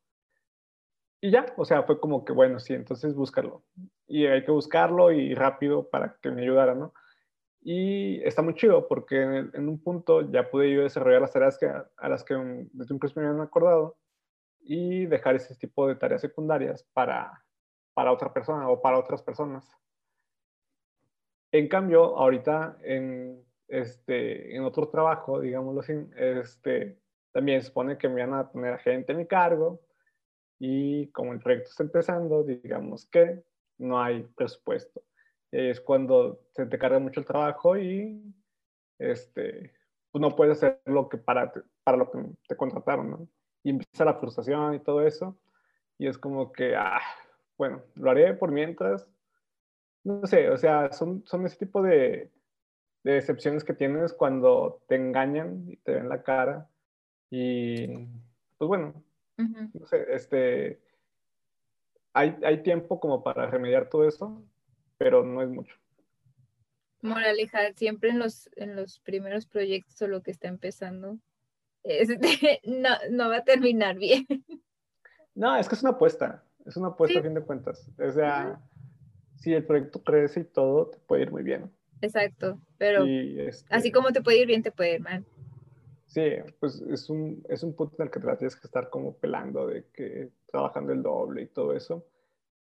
Y ya, o sea, fue como que, bueno, sí, entonces búscalo. Y hay que buscarlo y rápido para que me ayudara, ¿no? Y está muy chido porque en, un punto ya pude yo desarrollar las tareas que, a las que desde un principio me habían acordado y dejar ese tipo de tareas secundarias para, para otra persona o para otras personas. En cambio, ahorita en, este, en otro trabajo, digámoslo así, este, también se supone que me van a poner a gente a mi cargo y como el proyecto está empezando, digamos que no hay presupuesto. Es cuando se te carga mucho el trabajo y este, pues no puedes hacer lo que para, para lo que te contrataron, ¿no? Y empieza la frustración y todo eso. Y es como que, ah, bueno, lo haré por mientras. No sé, o sea, son, son ese tipo de, de decepciones que tienes cuando te engañan y te ven la cara. Y pues bueno, no sé, este, hay, hay tiempo como para remediar todo eso, pero no es mucho. Moraleja, siempre en los, en los primeros proyectos o lo que está empezando, este, no, no, va a terminar bien. No, es que es una apuesta, es una apuesta a fin de cuentas. O sea, si el proyecto crece y todo, te puede ir muy bien. Exacto, pero este así como te puede ir bien, te puede ir mal. Sí, pues es un, es un punto en el que te la tienes que estar como pelando de que trabajando el doble y todo eso.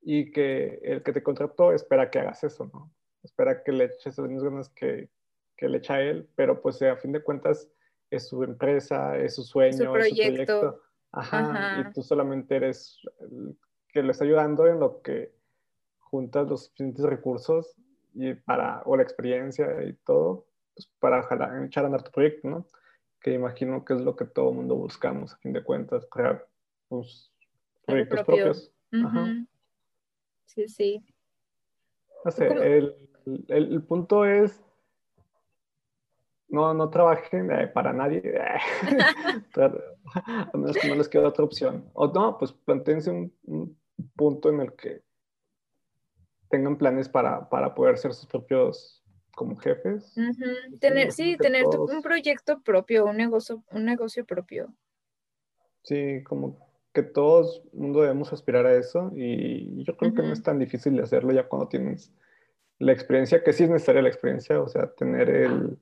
Y que el que te contrató espera que hagas eso, ¿no? Espera que le eches las mismas ganas que, que le echa él, pero pues a fin de cuentas es su empresa, es su sueño, su proyecto. es su proyecto. Ajá, y tú solamente eres el que le está ayudando en lo que juntas los suficientes recursos y para, o la experiencia y todo, pues para echar a andar tu proyecto, ¿no? Que imagino que es lo que todo mundo buscamos, a fin de cuentas, crear pues, proyectos propios. Sí, sí. No sé, el, el, el, punto es, no, no trabajen eh, para nadie, a menos que no les quede otra opción. O no, pues plantéense un, un punto en el que tengan planes para, para poder ser sus propios como jefes. Tener, sí, tener un proyecto propio, un negocio, un negocio propio. Sí, como que todos mundo debemos aspirar a eso y yo creo que no es tan difícil de hacerlo ya cuando tienes la experiencia, que sí es necesaria la experiencia, o sea, tener el,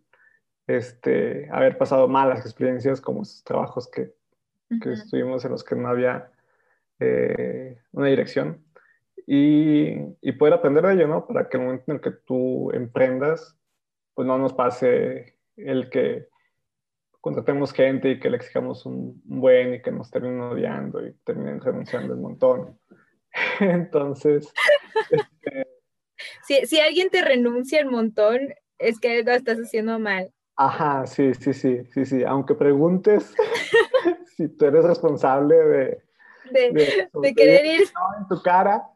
este, haber pasado malas experiencias como esos trabajos que, que estuvimos en los que no había eh, una dirección y, y, poder aprender de ello, ¿no? Para que el momento en el que tú emprendas, pues no nos pase el que contratemos gente y que le exijamos un, buen y que nos terminen odiando y terminen renunciando un montón. Entonces... Este, si, si, alguien te renuncia un montón, es que lo estás haciendo mal. Ajá, sí, sí, sí, sí, sí. Aunque preguntes si tú eres responsable de... De, de, de querer ir... En tu cara,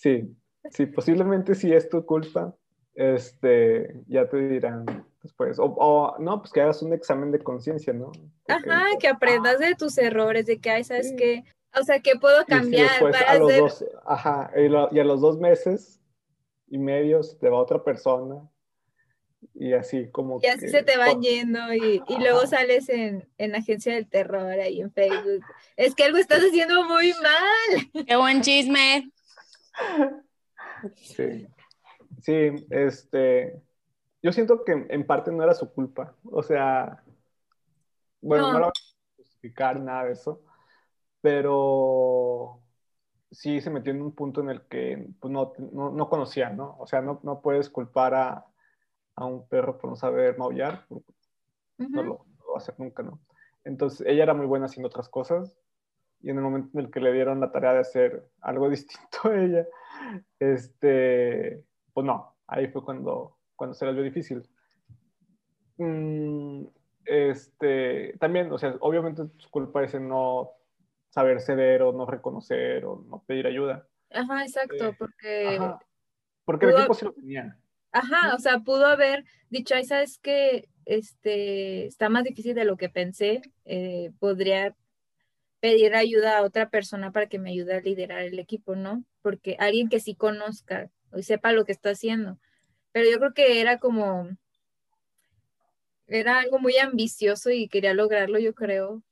Sí, sí, posiblemente si es tu culpa, este, ya te dirán después. O, no, pues que hagas un examen de conciencia, ¿no? Ajá, que aprendas de tus errores, de que, ay, ¿sabes qué? O sea, ¿qué puedo cambiar para hacer? ajá, y, a los dos meses y medio se te va otra persona y así como y así se te van yendo y, y luego sales en, en Agencia del Terror ahí en Facebook. Es que algo estás haciendo muy mal. Qué buen chisme. Sí, sí, este, yo siento que en parte no era su culpa, o sea, bueno, no, lo voy a justificar nada de eso, pero sí se metió en un punto en el que pues, no, no, conocía, ¿no? O sea, no, no puedes culpar a, a, un perro por no saber maullar, no, lo, va a hacer nunca, ¿no? Entonces, ella era muy buena haciendo otras cosas, y en el momento en el que le dieron la tarea de hacer algo distinto a ella, este, pues no, ahí fue cuando, cuando se le dio difícil. mm, este, también, o sea, obviamente su culpa es en no saber ceder o no reconocer o no pedir ayuda. Ajá, exacto, Eh, porque... Ajá. Porque el Pudo- equipo sí lo tenía. Ajá, o sea, pudo haber dicho, ay, sabes que este está más difícil de lo que pensé. eh, podría pedir ayuda a otra persona para que me ayude a liderar el equipo, ¿no? Porque alguien que sí conozca y sepa lo que está haciendo. Pero yo creo que era como, era algo muy ambicioso y quería lograrlo, yo creo,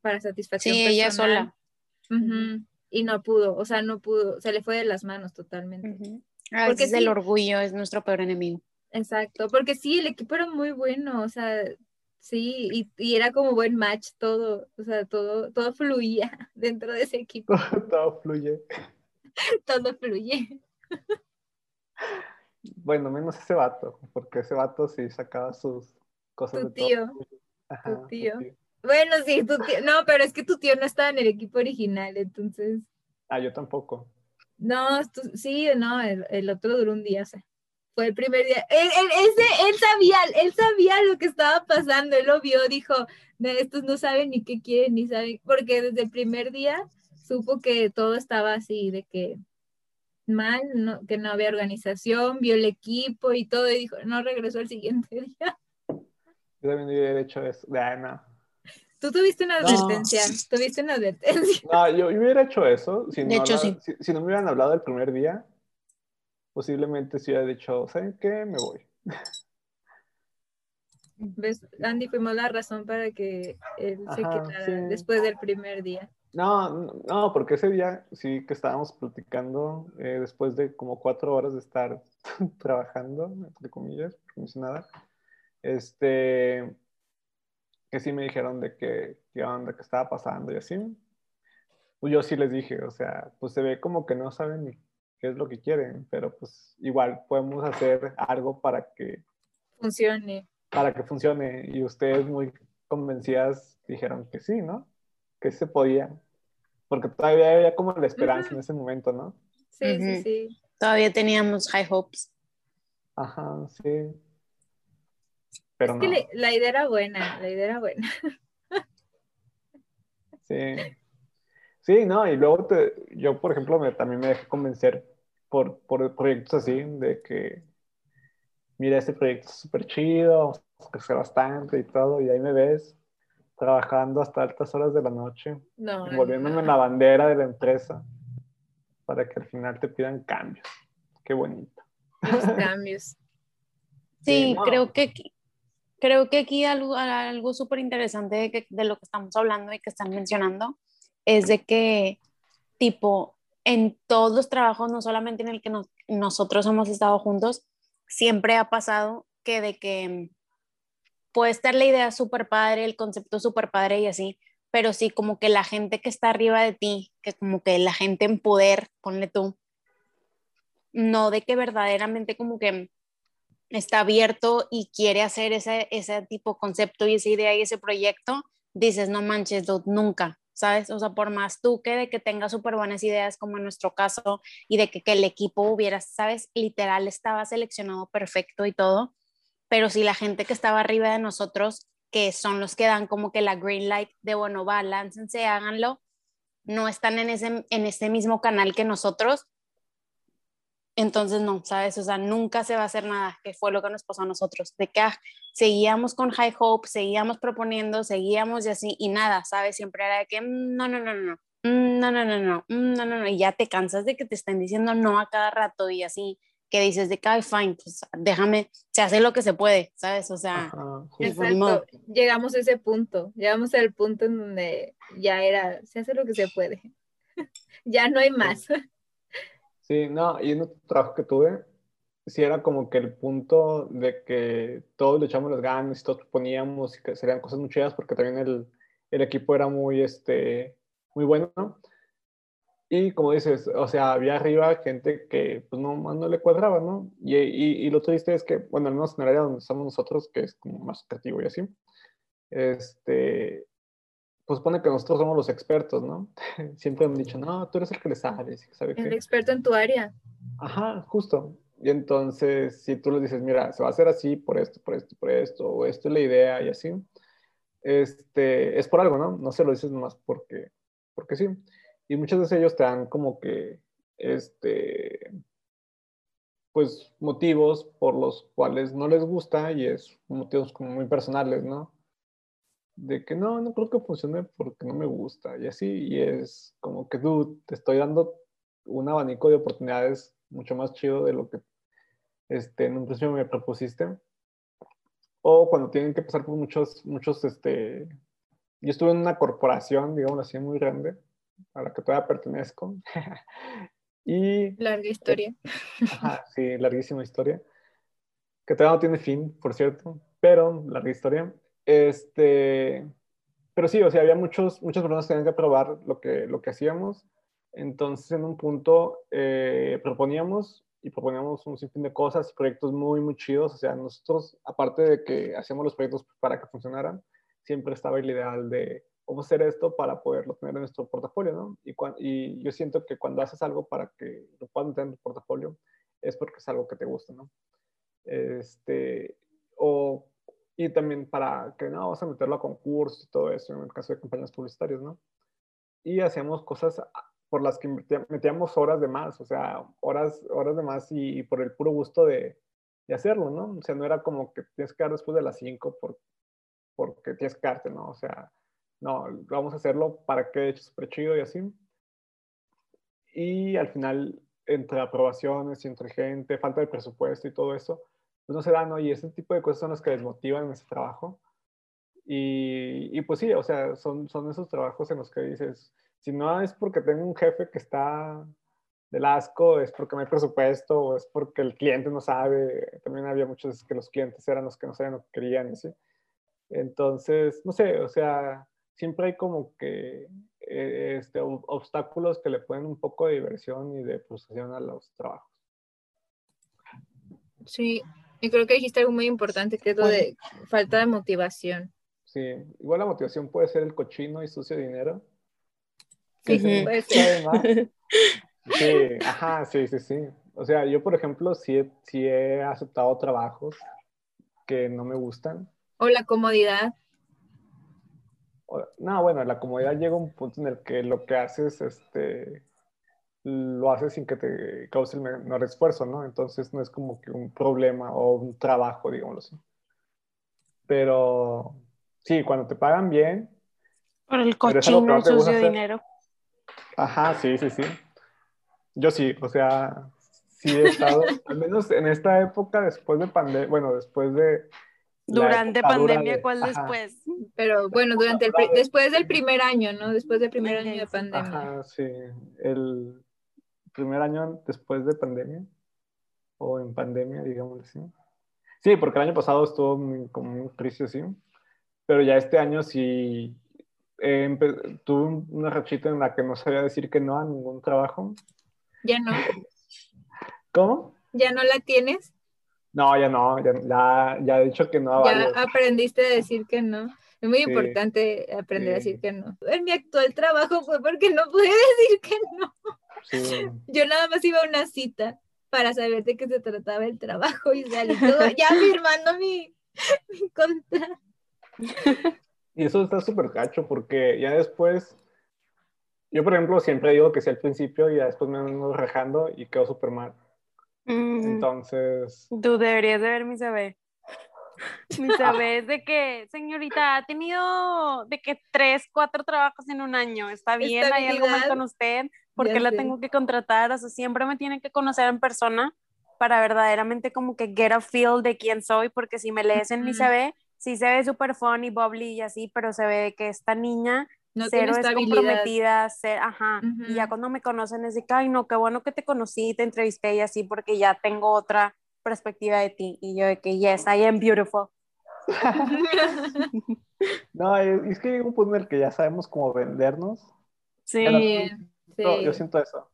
para satisfacción Sí, ella personal. sola. Ujú, Y no pudo, o sea, no pudo, se le fue de las manos totalmente. Ujú. A Porque el sí. orgullo es nuestro peor enemigo. Exacto, porque sí, el equipo era muy bueno, o sea, sí, y, y era como buen match todo, o sea, todo, todo fluía dentro de ese equipo, Todo fluye. todo fluye. Bueno, menos ese vato, porque ese vato sí sacaba sus cosas Tu de todo. tío, Ajá, tu tío. Bueno, sí, tu tío, no, pero es que tu tío no estaba en el equipo original, entonces, Ah, yo tampoco. no, tú- sí, no, el, el otro duró un día, o sea, fue el primer día, él, él- ese, él sabía, él sabía lo que estaba pasando, él lo vio, dijo, "No, estos no saben ni qué quieren, ni saben, porque desde el primer día supo que todo estaba así, de que mal, no, que no había organización, vio el equipo y todo, y dijo, no regresó el siguiente día. Yo también hubiera hecho eso. No. Tú tuviste una No. advertencia, tuviste una advertencia. No, yo, yo hubiera hecho eso. Si De no, hecho, habla- si, si no me hubieran hablado el primer día, posiblemente sí hubiera dicho, ¿saben qué? Me voy. ¿Ves? Andy, fuimos la razón para que él se Ajá, quedara sí. después del primer día. No, no, porque ese día sí que estábamos platicando eh, después de como cuatro horas de estar trabajando, entre comillas, como si nada. Este, que sí me dijeron de que, qué onda, que estaba pasando y así. Pues yo sí les dije, o sea, pues se ve como que no saben ni qué es lo que quieren, pero pues igual podemos hacer algo para que, Funcione. para que funcione. Y ustedes muy convencidas dijeron que sí, ¿no? Que se podía. Porque todavía había como la esperanza en ese momento, ¿no? Sí, sí, sí. Todavía teníamos high hopes. Ajá, sí. Pero Es que no. le- la idea era buena, la idea era buena. Sí. Sí, no, y luego te- yo, por ejemplo, me- también me dejé convencer por, por proyectos así, de que, mira, este proyecto es súper chido, vamos a crecer bastante y todo, y ahí me ves trabajando hasta altas horas de la noche, No, volviéndome no. la bandera de la empresa, para que al final te pidan cambios. Qué bonito. los cambios. Sí, no. creo que aquí- creo que aquí algo, algo súper interesante de, de lo que estamos hablando y que están mencionando es de que, tipo, en todos los trabajos, no solamente en el que nos- nosotros hemos estado juntos, siempre ha pasado que de que puede estar la idea súper padre, el concepto súper padre y así, pero sí como que la gente que está arriba de ti, que como que la gente en poder, ponle tú, no de que verdaderamente como que está abierto y quiere hacer ese, ese tipo de concepto y esa idea y ese proyecto, dices, no manches, nunca, ¿sabes? O sea, por más tú que de que tengas súper buenas ideas, como en nuestro caso, y de que, el equipo hubiera, ¿sabes? Literal estaba seleccionado perfecto y todo, pero si la gente que estaba arriba de nosotros, que son los que dan como que la green light de, bueno, va, láncense, háganlo, no están en ese, en ese mismo canal que nosotros, entonces no, ¿sabes? O sea, nunca se va a hacer nada, que fue lo que nos pasó a nosotros, de que ah, seguíamos con High Hope, seguíamos proponiendo, seguíamos y así, y nada, ¿sabes? Siempre era de que mm, no, no, no, no, mm, no, no, no, no, mm, no, no, no, y ya te cansas de que te estén diciendo no a cada rato y así, que dices de que, ay, fine, pues déjame, se hace lo que se puede, ¿sabes? O sea, Ajá. Exacto. Llegamos a ese punto. Llegamos al punto en donde ya era, se hace lo que se puede. ya no hay más. Sí, no, y en otro trabajo que tuve, sí era como que el punto de que todos le echamos las ganas y todos poníamos y que serían cosas muy chidas porque también el, el equipo era muy, este, muy bueno. Y como dices, o sea, había arriba gente que pues no, no le cuadraba, ¿no? Y, y, y lo triste es que, bueno, al menos en el área donde estamos nosotros, que es como más creativo y así, este, pues pone que nosotros somos los expertos, ¿no? Siempre han dicho, no, tú eres el que le sabes, sabe El experto en tu área. Ajá, justo. Y entonces, si tú les dices, mira, se va a hacer así por esto, por esto, por esto, o esto es la idea y así, este, es por algo, ¿no? No se lo dices nomás porque, porque sí. Y muchas veces ellos te dan como que, este, pues motivos por los cuales no les gusta y es motivos como muy personales, ¿no? De que no, no creo que funcione porque no me gusta y así, y es como que tú te estoy dando un abanico de oportunidades mucho más chido de lo que este, en un principio me propusiste. O cuando tienen que pasar por muchos, muchos, este, yo estuve en una corporación, digamos así, muy grande, a la que todavía pertenezco. y... Larga historia. Ajá, sí, larguísima historia. Que todavía no tiene fin, por cierto, pero larga historia. Este, pero sí, o sea, había muchos, muchas personas que tenían que probar lo que, lo que hacíamos. Entonces, en un punto, eh, proponíamos y proponíamos un sinfín de cosas proyectos muy, muy chidos. O sea, nosotros, aparte de que hacíamos los proyectos para que funcionaran, siempre estaba el ideal de cómo hacer esto para poderlo tener en nuestro portafolio, ¿no? Y, y yo siento que cuando haces algo para que lo puedan tener en tu portafolio, es porque es algo que te gusta, ¿no? Este, o, y también para que no, vamos a meterlo a concursos y todo eso, en el caso de campañas publicitarias, ¿no? Y hacíamos cosas por las que metíamos horas de más, o sea, horas, horas de más y, por el puro gusto de, de, hacerlo, ¿no? O sea, no era como que tienes que dar después de las 5 por, porque tienes que darte, ¿no? O sea, no, vamos a hacerlo para que hecho súper chido y así. Y al final, entre aprobaciones y entre gente, falta de presupuesto y todo eso, pues no se da, ¿no? Y ese tipo de cosas son las que desmotivan en ese trabajo. Y, y pues sí, o sea, son, son esos trabajos en los que dices, si no es porque tengo un jefe que está del asco, es porque no hay presupuesto o es porque el cliente no sabe. También había muchos que los clientes eran los que no sabían lo que querían. ¿sí? Entonces, no sé, o sea, siempre hay como que eh, este, obstáculos que le ponen un poco de diversión y de frustración a los trabajos. Sí, y creo que dijiste algo muy importante, que es lo de falta de motivación. Sí, igual la motivación puede ser el cochino y sucio dinero, Sí, Sí, ajá, sí, sí, sí. O sea, yo, por ejemplo, sí he, sí he aceptado trabajos que no me gustan. O la comodidad. no, bueno, la comodidad llega a un punto en el que lo que haces, este, lo haces sin que te cause el menor esfuerzo, ¿no? Entonces no es como que un problema o un trabajo, digámoslo así. Pero sí, cuando te pagan bien. Por el cochino, sucio dinero. Ajá, sí, sí, sí. Yo sí, o sea, sí he estado, al menos en esta época, después de pandemia, bueno, después de... Durante pandemia, ¿cuál después? Pero bueno, durante el, después del primer año, ¿no? Después del primer año de pandemia. Ajá, sí, el primer año después de pandemia, o en pandemia, digamos así. Sí, porque el año pasado estuvo como un crisis así, pero ya este año sí tuve una rachita en la que no sabía decir que no a ningún trabajo. Ya no. ¿Cómo? ¿Ya no la tienes? No, ya no, ya, ya, he dicho que no. Ya aprendiste a decir que no. Es muy importante aprender a decir que no. En mi actual trabajo fue porque no pude decir que no. Yo nada más iba a una cita para saber de qué se trataba el trabajo y salí todo ya firmando mi, mi contrato. Y eso está súper cacho porque ya después, yo por ejemplo siempre digo que sí al principio y ya después me ando rajando y quedo súper mal. Entonces... Tú deberías de ver mi CV. Mi CV es de que, señorita, ha tenido de que tres, cuatro trabajos en un año. ¿Está bien? ¿Hay algo mal con usted? ¿Por qué la tengo que contratar? O sea, siempre me tienen que conocer en persona para verdaderamente como que get a feel de quién soy, porque si me lees en mi CV, sí se ve súper funny, bubbly y así, pero se ve que esta niña no cero es comprometida, ser, ajá, y ya cuando me conocen es de que, ay, no, qué bueno que te conocí, te entrevisté y así, porque ya tengo otra perspectiva de ti, y yo de que, yes, I am beautiful. no, es que hay un punto en el que ya sabemos cómo vendernos. Sí, sí. Yo siento eso.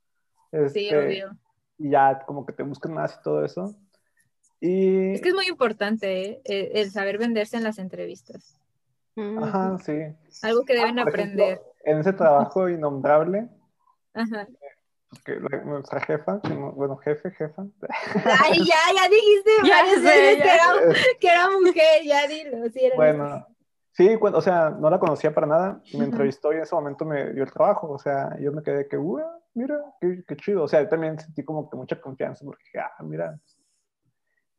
sí, este, obvio. Y ya como que te buscan más y todo eso. Y... Es que es muy importante ¿eh? el saber venderse en las entrevistas. Ajá, sí. Algo que deben ah, aprender. en ese trabajo innombrable, porque nuestra jefa, bueno, jefe, jefa. Ay, ya, ya dijiste, ya sé, que, era, que, era, mujer, ya dilo. Sí, era bueno, sí, o sea, no la conocía para nada, me entrevistó y en ese momento me dio el trabajo, o sea, yo me quedé que, uh, mira, qué, qué, chido, o sea, yo también sentí como que mucha confianza, porque, ah, mira.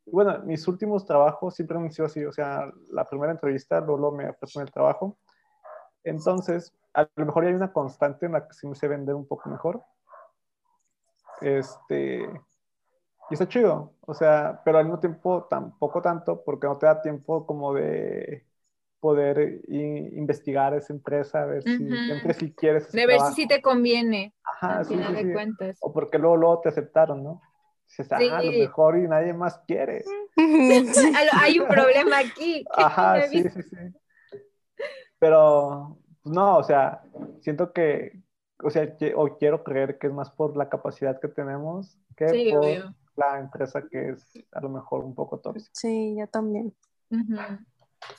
Bueno, mis últimos trabajos siempre han sido así, o sea, la primera entrevista, luego me ofrecen el trabajo, entonces, a lo mejor ya hay una constante en la que sí me sé vender un poco mejor, este, y está chido, o sea, pero al mismo tiempo tampoco tanto porque no te da tiempo como de poder investigar esa empresa, a ver si siempre si quieres. De ver si sí te conviene. Ajá, sí, sí, sí. Cuentas. O porque luego, luego te aceptaron, ¿no? Si está a lo mejor y nadie más quiere. Hay un problema aquí. Ajá, sí, sí, sí. Pero, pues no, o sea, siento que, o sea, o quiero creer que es más por la capacidad que tenemos que por la empresa que es a lo mejor un poco tóxica. Sí, yo también.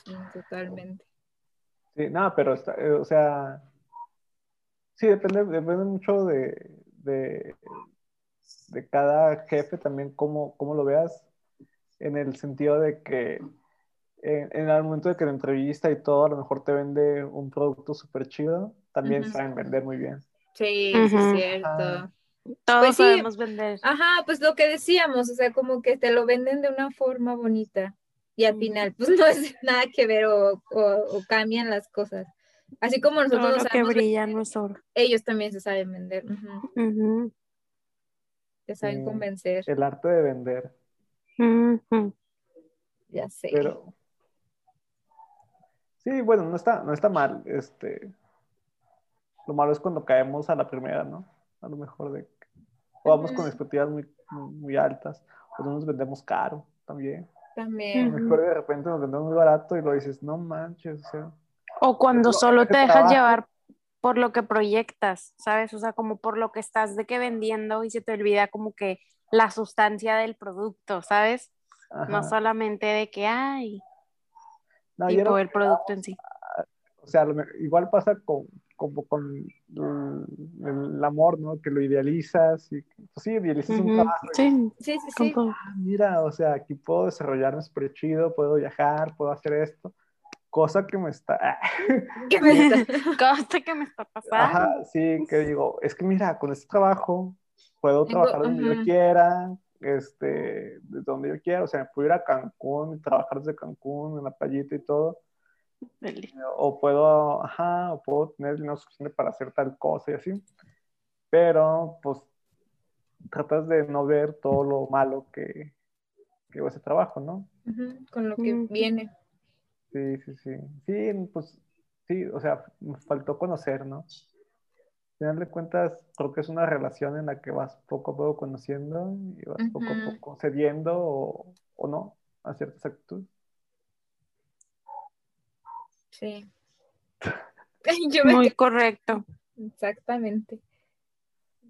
Sí, totalmente. Sí, no, pero, eh, o sea, sí, depende, depende mucho de, de, de cada jefe también, cómo, cómo, lo veas, en el sentido de que en, el momento de que la entrevista y todo, a lo mejor te vende un producto súper chido, también saben vender muy bien. Sí, es cierto. Todos pues podemos vender. Ajá, pues lo que decíamos, o sea, como que te lo venden de una forma bonita y al final, pues no es nada que ver o, o, cambian las cosas. Así como nosotros que brilla no Ellos también se saben vender. Te saben convencer. El arte de vender. Ya sé. Pero sí, bueno, no está, no está mal. Este, lo malo es cuando caemos a la primera, ¿no? A lo mejor de o vamos con expectativas muy, muy altas, o no nos vendemos caro también. También. Mejor de repente nos vendemos muy barato y lo dices, no manches, o sea. O cuando solo te dejas llevar por lo que proyectas, ¿sabes? O sea, como por lo que estás de que vendiendo y se te olvida como que la sustancia del producto, ¿sabes? No solamente de que hay. No, tipo el producto en sí. O sea, igual pasa con, como con el, amor, ¿no? Que lo idealizas y pues sí, idealizas un trabajo. Sí, sí, sí. Ah, mira, o sea, aquí puedo desarrollarme súper chido, puedo viajar, puedo hacer esto. Cosa que me está... ¿Qué me está... Cosa que me está pasando. Ajá, sí, que digo, es que mira, con este trabajo puedo trabajar donde yo quiera, este, donde yo quiera, o sea, puedo ir a Cancún y trabajar desde Cancún, en la playita y todo o puedo, ajá, o puedo tener dinero suficiente para hacer tal cosa y así. Pero, pues, tratas de no ver todo lo malo que, que ese trabajo, ¿no? con lo que viene. Sí, sí, sí. Sí, pues, sí, o sea, me faltó conocer, ¿no? Al final de cuentas, creo que es una relación en la que vas poco a poco conociendo y vas poco a poco cediendo o, o no a ciertas actitudes. Sí. Muy correcto. Exactamente.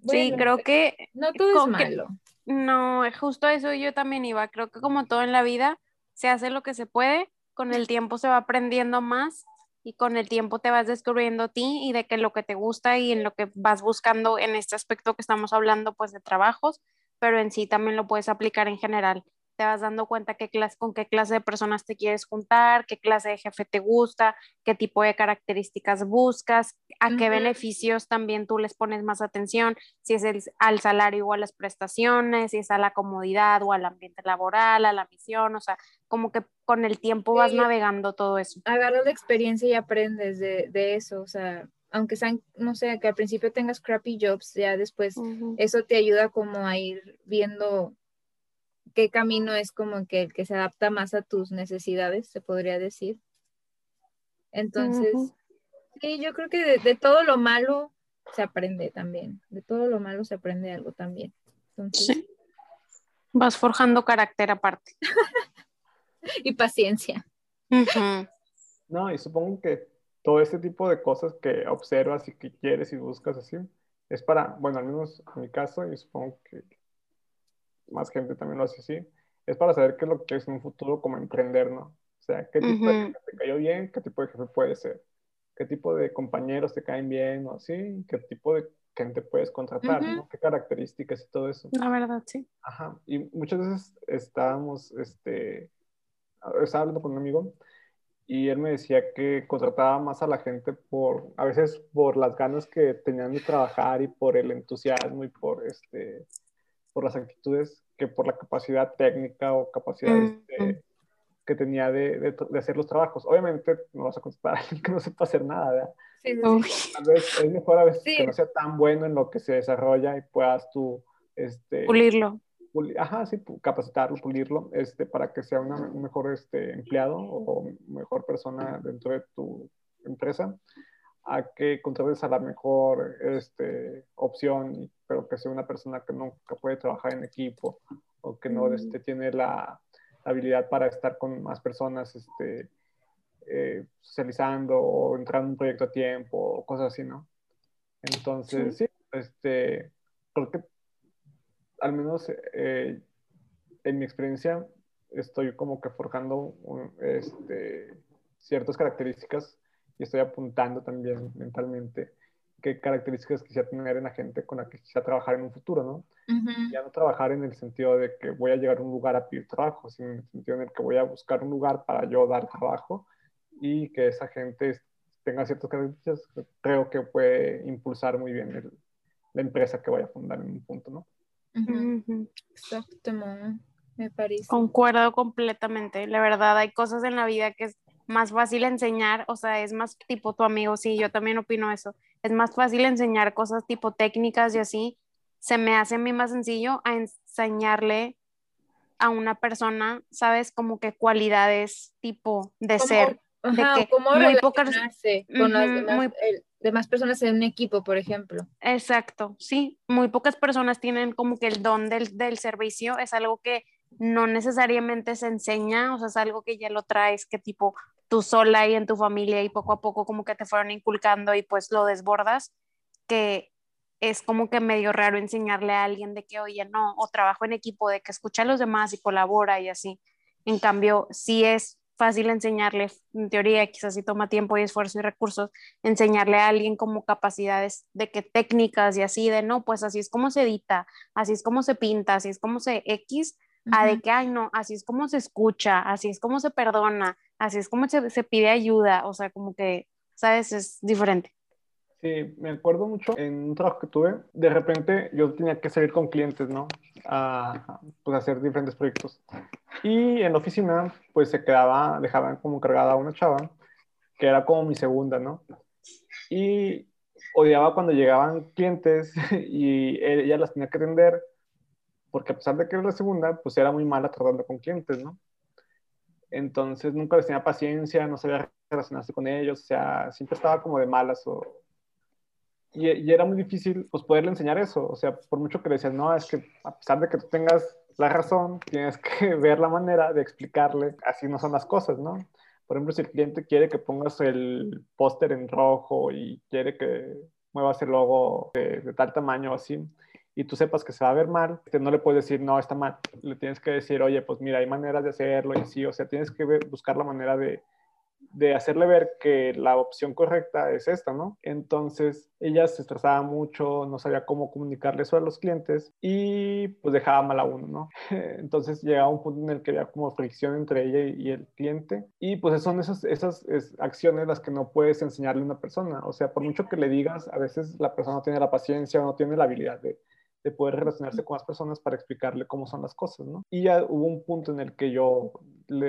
sí, creo que... No todo es malo. no, justo eso yo también iba. Creo que como todo en la vida, se hace lo que se puede, con el tiempo se va aprendiendo más y con el tiempo te vas descubriendo a ti y de que lo que te gusta y en lo que vas buscando en este aspecto que estamos hablando, pues de trabajos, pero en sí también lo puedes aplicar en general te vas dando cuenta qué clase, con qué clase de personas te quieres juntar, qué clase de jefe te gusta, qué tipo de características buscas, a qué beneficios también tú les pones más atención, si es el, al salario o a las prestaciones, si es a la comodidad o al ambiente laboral, a la misión, o sea, como que con el tiempo vas navegando todo eso. Agarras la experiencia y aprendes de, de eso, o sea, aunque sean, no sé, que al principio tengas crappy jobs, ya después eso te ayuda como a ir viendo qué camino es como que el que se adapta más a tus necesidades, se podría decir. Entonces, sí, yo creo que de, todo lo malo se aprende también, de todo lo malo se aprende algo también. sí. Vas forjando carácter aparte. y paciencia. No, y supongo que todo este tipo de cosas que observas y que quieres y buscas así, es para, bueno, al menos en mi caso, y supongo que más gente también lo hace así, es para saber qué es lo que es en un futuro como emprender, ¿no? O sea, qué tipo de jefe te cayó bien, qué tipo de jefe puede ser, qué tipo de compañeros te caen bien o así, qué tipo de gente puedes contratar, ¿no? ¿Qué características y todo eso? La verdad, sí. Ajá, y muchas veces estábamos, este, estaba hablando con un amigo y él me decía que contrataba más a la gente por, a veces por las ganas que tenían de trabajar y por el entusiasmo y por, este, por las actitudes que por la capacidad técnica o capacidad este, que tenía de, de, hacer los trabajos. Obviamente no vas a contratar a alguien que no sepa hacer nada, ¿verdad? Sí, Tal vez es mejor a veces que no sea tan bueno en lo que se desarrolla y puedas tú... Este, Pulirlo. ajá, sí, capacitarlo, pulirlo, este, para que sea un mejor este, empleado o mejor persona dentro de tu empresa, a que contrates a la mejor este, opción, pero que sea una persona que nunca puede trabajar en equipo o que no este, tiene la, habilidad para estar con más personas este, eh, socializando o entrar en un proyecto a tiempo o cosas así, ¿no? Entonces, sí, este, creo que al menos eh, en mi experiencia, estoy como que forjando este, ciertas características y estoy apuntando también mentalmente qué características quisiera tener en la gente con la que quisiera trabajar en un futuro, ¿no? Ya no trabajar en el sentido de que voy a llegar a un lugar a pedir trabajo, sino en el sentido en el que voy a buscar un lugar para yo dar trabajo y que esa gente tenga ciertas características, creo que puede impulsar muy bien la empresa que voy a fundar en un punto, ¿no? Exacto, me parece. Concuerdo completamente. La verdad, hay cosas en la vida que es más fácil enseñar, o sea, es más tipo tu amigo, sí, yo también opino eso. Es más fácil enseñar cosas tipo técnicas y así. Se me hace a mí más sencillo a enseñarle a una persona, ¿sabes? Como que cualidades tipo de ser. de que muy pocas con las demás, demás personas en un equipo, por ejemplo. Exacto, sí, muy pocas personas tienen como que el don del, del, servicio, es algo que no necesariamente se enseña, o sea, es algo que ya lo traes, que tipo tú sola y en tu familia y poco a poco como que te fueron inculcando y pues lo desbordas, que es como que medio raro enseñarle a alguien de que, oye, no, o trabajo en equipo, de que escucha a los demás y colabora y así. En cambio, sí es fácil enseñarle, en teoría, quizás si toma tiempo y esfuerzo y recursos, enseñarle a alguien como capacidades de que técnicas y así, de no, pues así es como se edita, así es como se pinta, así es como se X, a de que, ay, no, así es como se escucha, así es como se perdona, así es como se, pide ayuda, o sea, como que, ¿sabes? Es diferente. Sí, me acuerdo mucho en un trabajo que tuve, de repente yo tenía que salir con clientes, ¿no? A pues, hacer diferentes proyectos. Y en la oficina, pues se quedaba, dejaban como cargada una chava, que era como mi segunda, ¿no? Y odiaba cuando llegaban clientes y ella las tenía que atender, porque a pesar de que era la segunda, pues era muy mala tratando con clientes, ¿no? Entonces nunca les tenía paciencia, no sabía relacionarse con ellos, o sea, siempre estaba como de malas y, era muy difícil pues poderle enseñar eso, o sea, por mucho que le decías, no, es que a pesar de que tú tengas la razón, tienes que ver la manera de explicarle, así no son las cosas, ¿no? Por ejemplo, si el cliente quiere que pongas el póster en rojo y quiere que muevas el logo de, de, tal tamaño o así, y tú sepas que se va a ver mal, no le puedes decir, no, está mal. Le tienes que decir, oye, pues mira, hay maneras de hacerlo y así, o sea, tienes que buscar la manera de, de hacerle ver que la opción correcta es esta, ¿no? Entonces ella se estresaba mucho, no sabía cómo comunicarle eso a los clientes y pues dejaba mal a uno, ¿no? Entonces llegaba un punto en el que había como fricción entre ella y el cliente y pues son esas, esas acciones las que no puedes enseñarle a una persona, o sea, por mucho que le digas, a veces la persona no tiene la paciencia o no tiene la habilidad de, de poder relacionarse con las personas para explicarle cómo son las cosas, ¿no? Y ya hubo un punto en el que yo,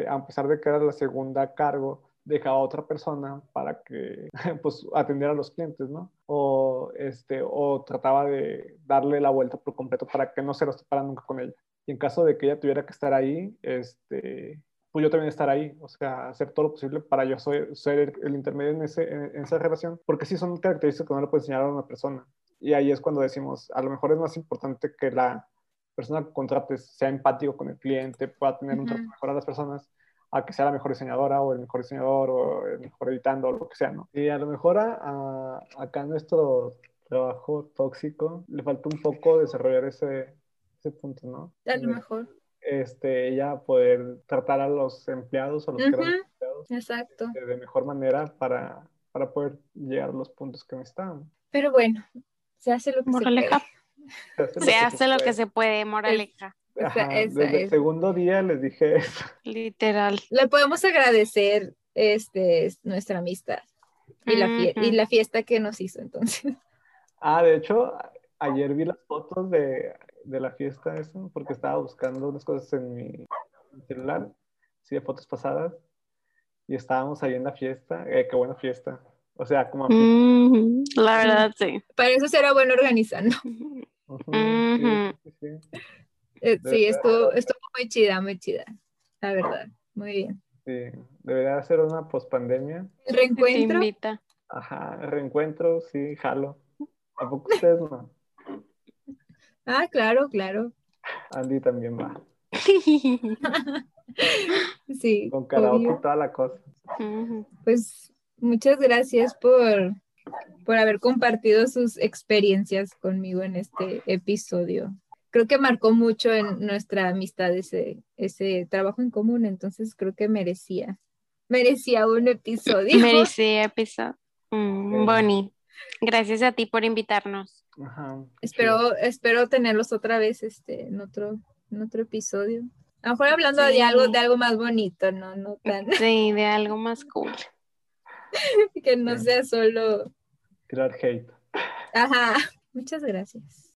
a pesar de que era la segunda cargo, dejaba a otra persona para que pues atendiera a los clientes, ¿no? O, este, o trataba de darle la vuelta por completo para que no se los topara nunca con ella. Y en caso de que ella tuviera que estar ahí, este, pues yo también estar ahí, o sea, hacer todo lo posible para yo ser el, intermedio en, ese, en, esa relación, porque sí son características que no le puede enseñar a una persona. Y ahí es cuando decimos, a lo mejor es más importante que la persona que contrates sea empático con el cliente, pueda tener un trato mejor a las personas, a que sea la mejor diseñadora o el mejor diseñador o el mejor editando o lo que sea, ¿no? Y a lo mejor a, acá nuestro trabajo tóxico le falta un poco desarrollar ese, ese punto, ¿no? A lo mejor. Este, ella poder tratar a los empleados o los empleados Exacto. De, mejor manera para, para poder llegar a los puntos que necesitamos. Pero bueno, Se hace lo que Moraleja. Se lo Se hace lo que puede. se puede, moraleja. Ajá, esa desde el segundo día les dije eso. Literal. Le podemos agradecer este, nuestra amistad y la, fie- y la fiesta que nos hizo entonces. Ah, de hecho, a- ayer vi las fotos de, de la fiesta eso, porque estaba buscando unas cosas en mi celular, sí, de fotos pasadas, y estábamos ahí en la fiesta. Eh, qué buena fiesta. O sea, como... Ujú, La verdad, sí. Para eso será bueno organizando. Ujú. sí, sí, sí. Eh, Sí, estuvo, estuvo muy chida, muy chida. La verdad. Muy bien. Sí, debería ser una pospandemia. Reencuentro. invita. Ajá, reencuentro, sí, jalo. ¿A poco ustedes no? Ah, claro, claro. Andy también va. Sí. Con karaoke y toda la cosa. Pues muchas gracias por, por haber compartido sus experiencias conmigo en este episodio. Creo que marcó mucho en nuestra amistad ese, ese trabajo en común, entonces creo que merecía, merecía un episodio. Merecía episodio. Mm. Bonnie, gracias a ti por invitarnos. Ajá. Espero, espero tenerlos otra vez este, en, otro, en otro episodio. A lo mejor hablando Sí. de algo, de algo más bonito, no, no tan, Sí, de algo más cool. que no sea solo. Tirar hate. Ajá. Muchas gracias.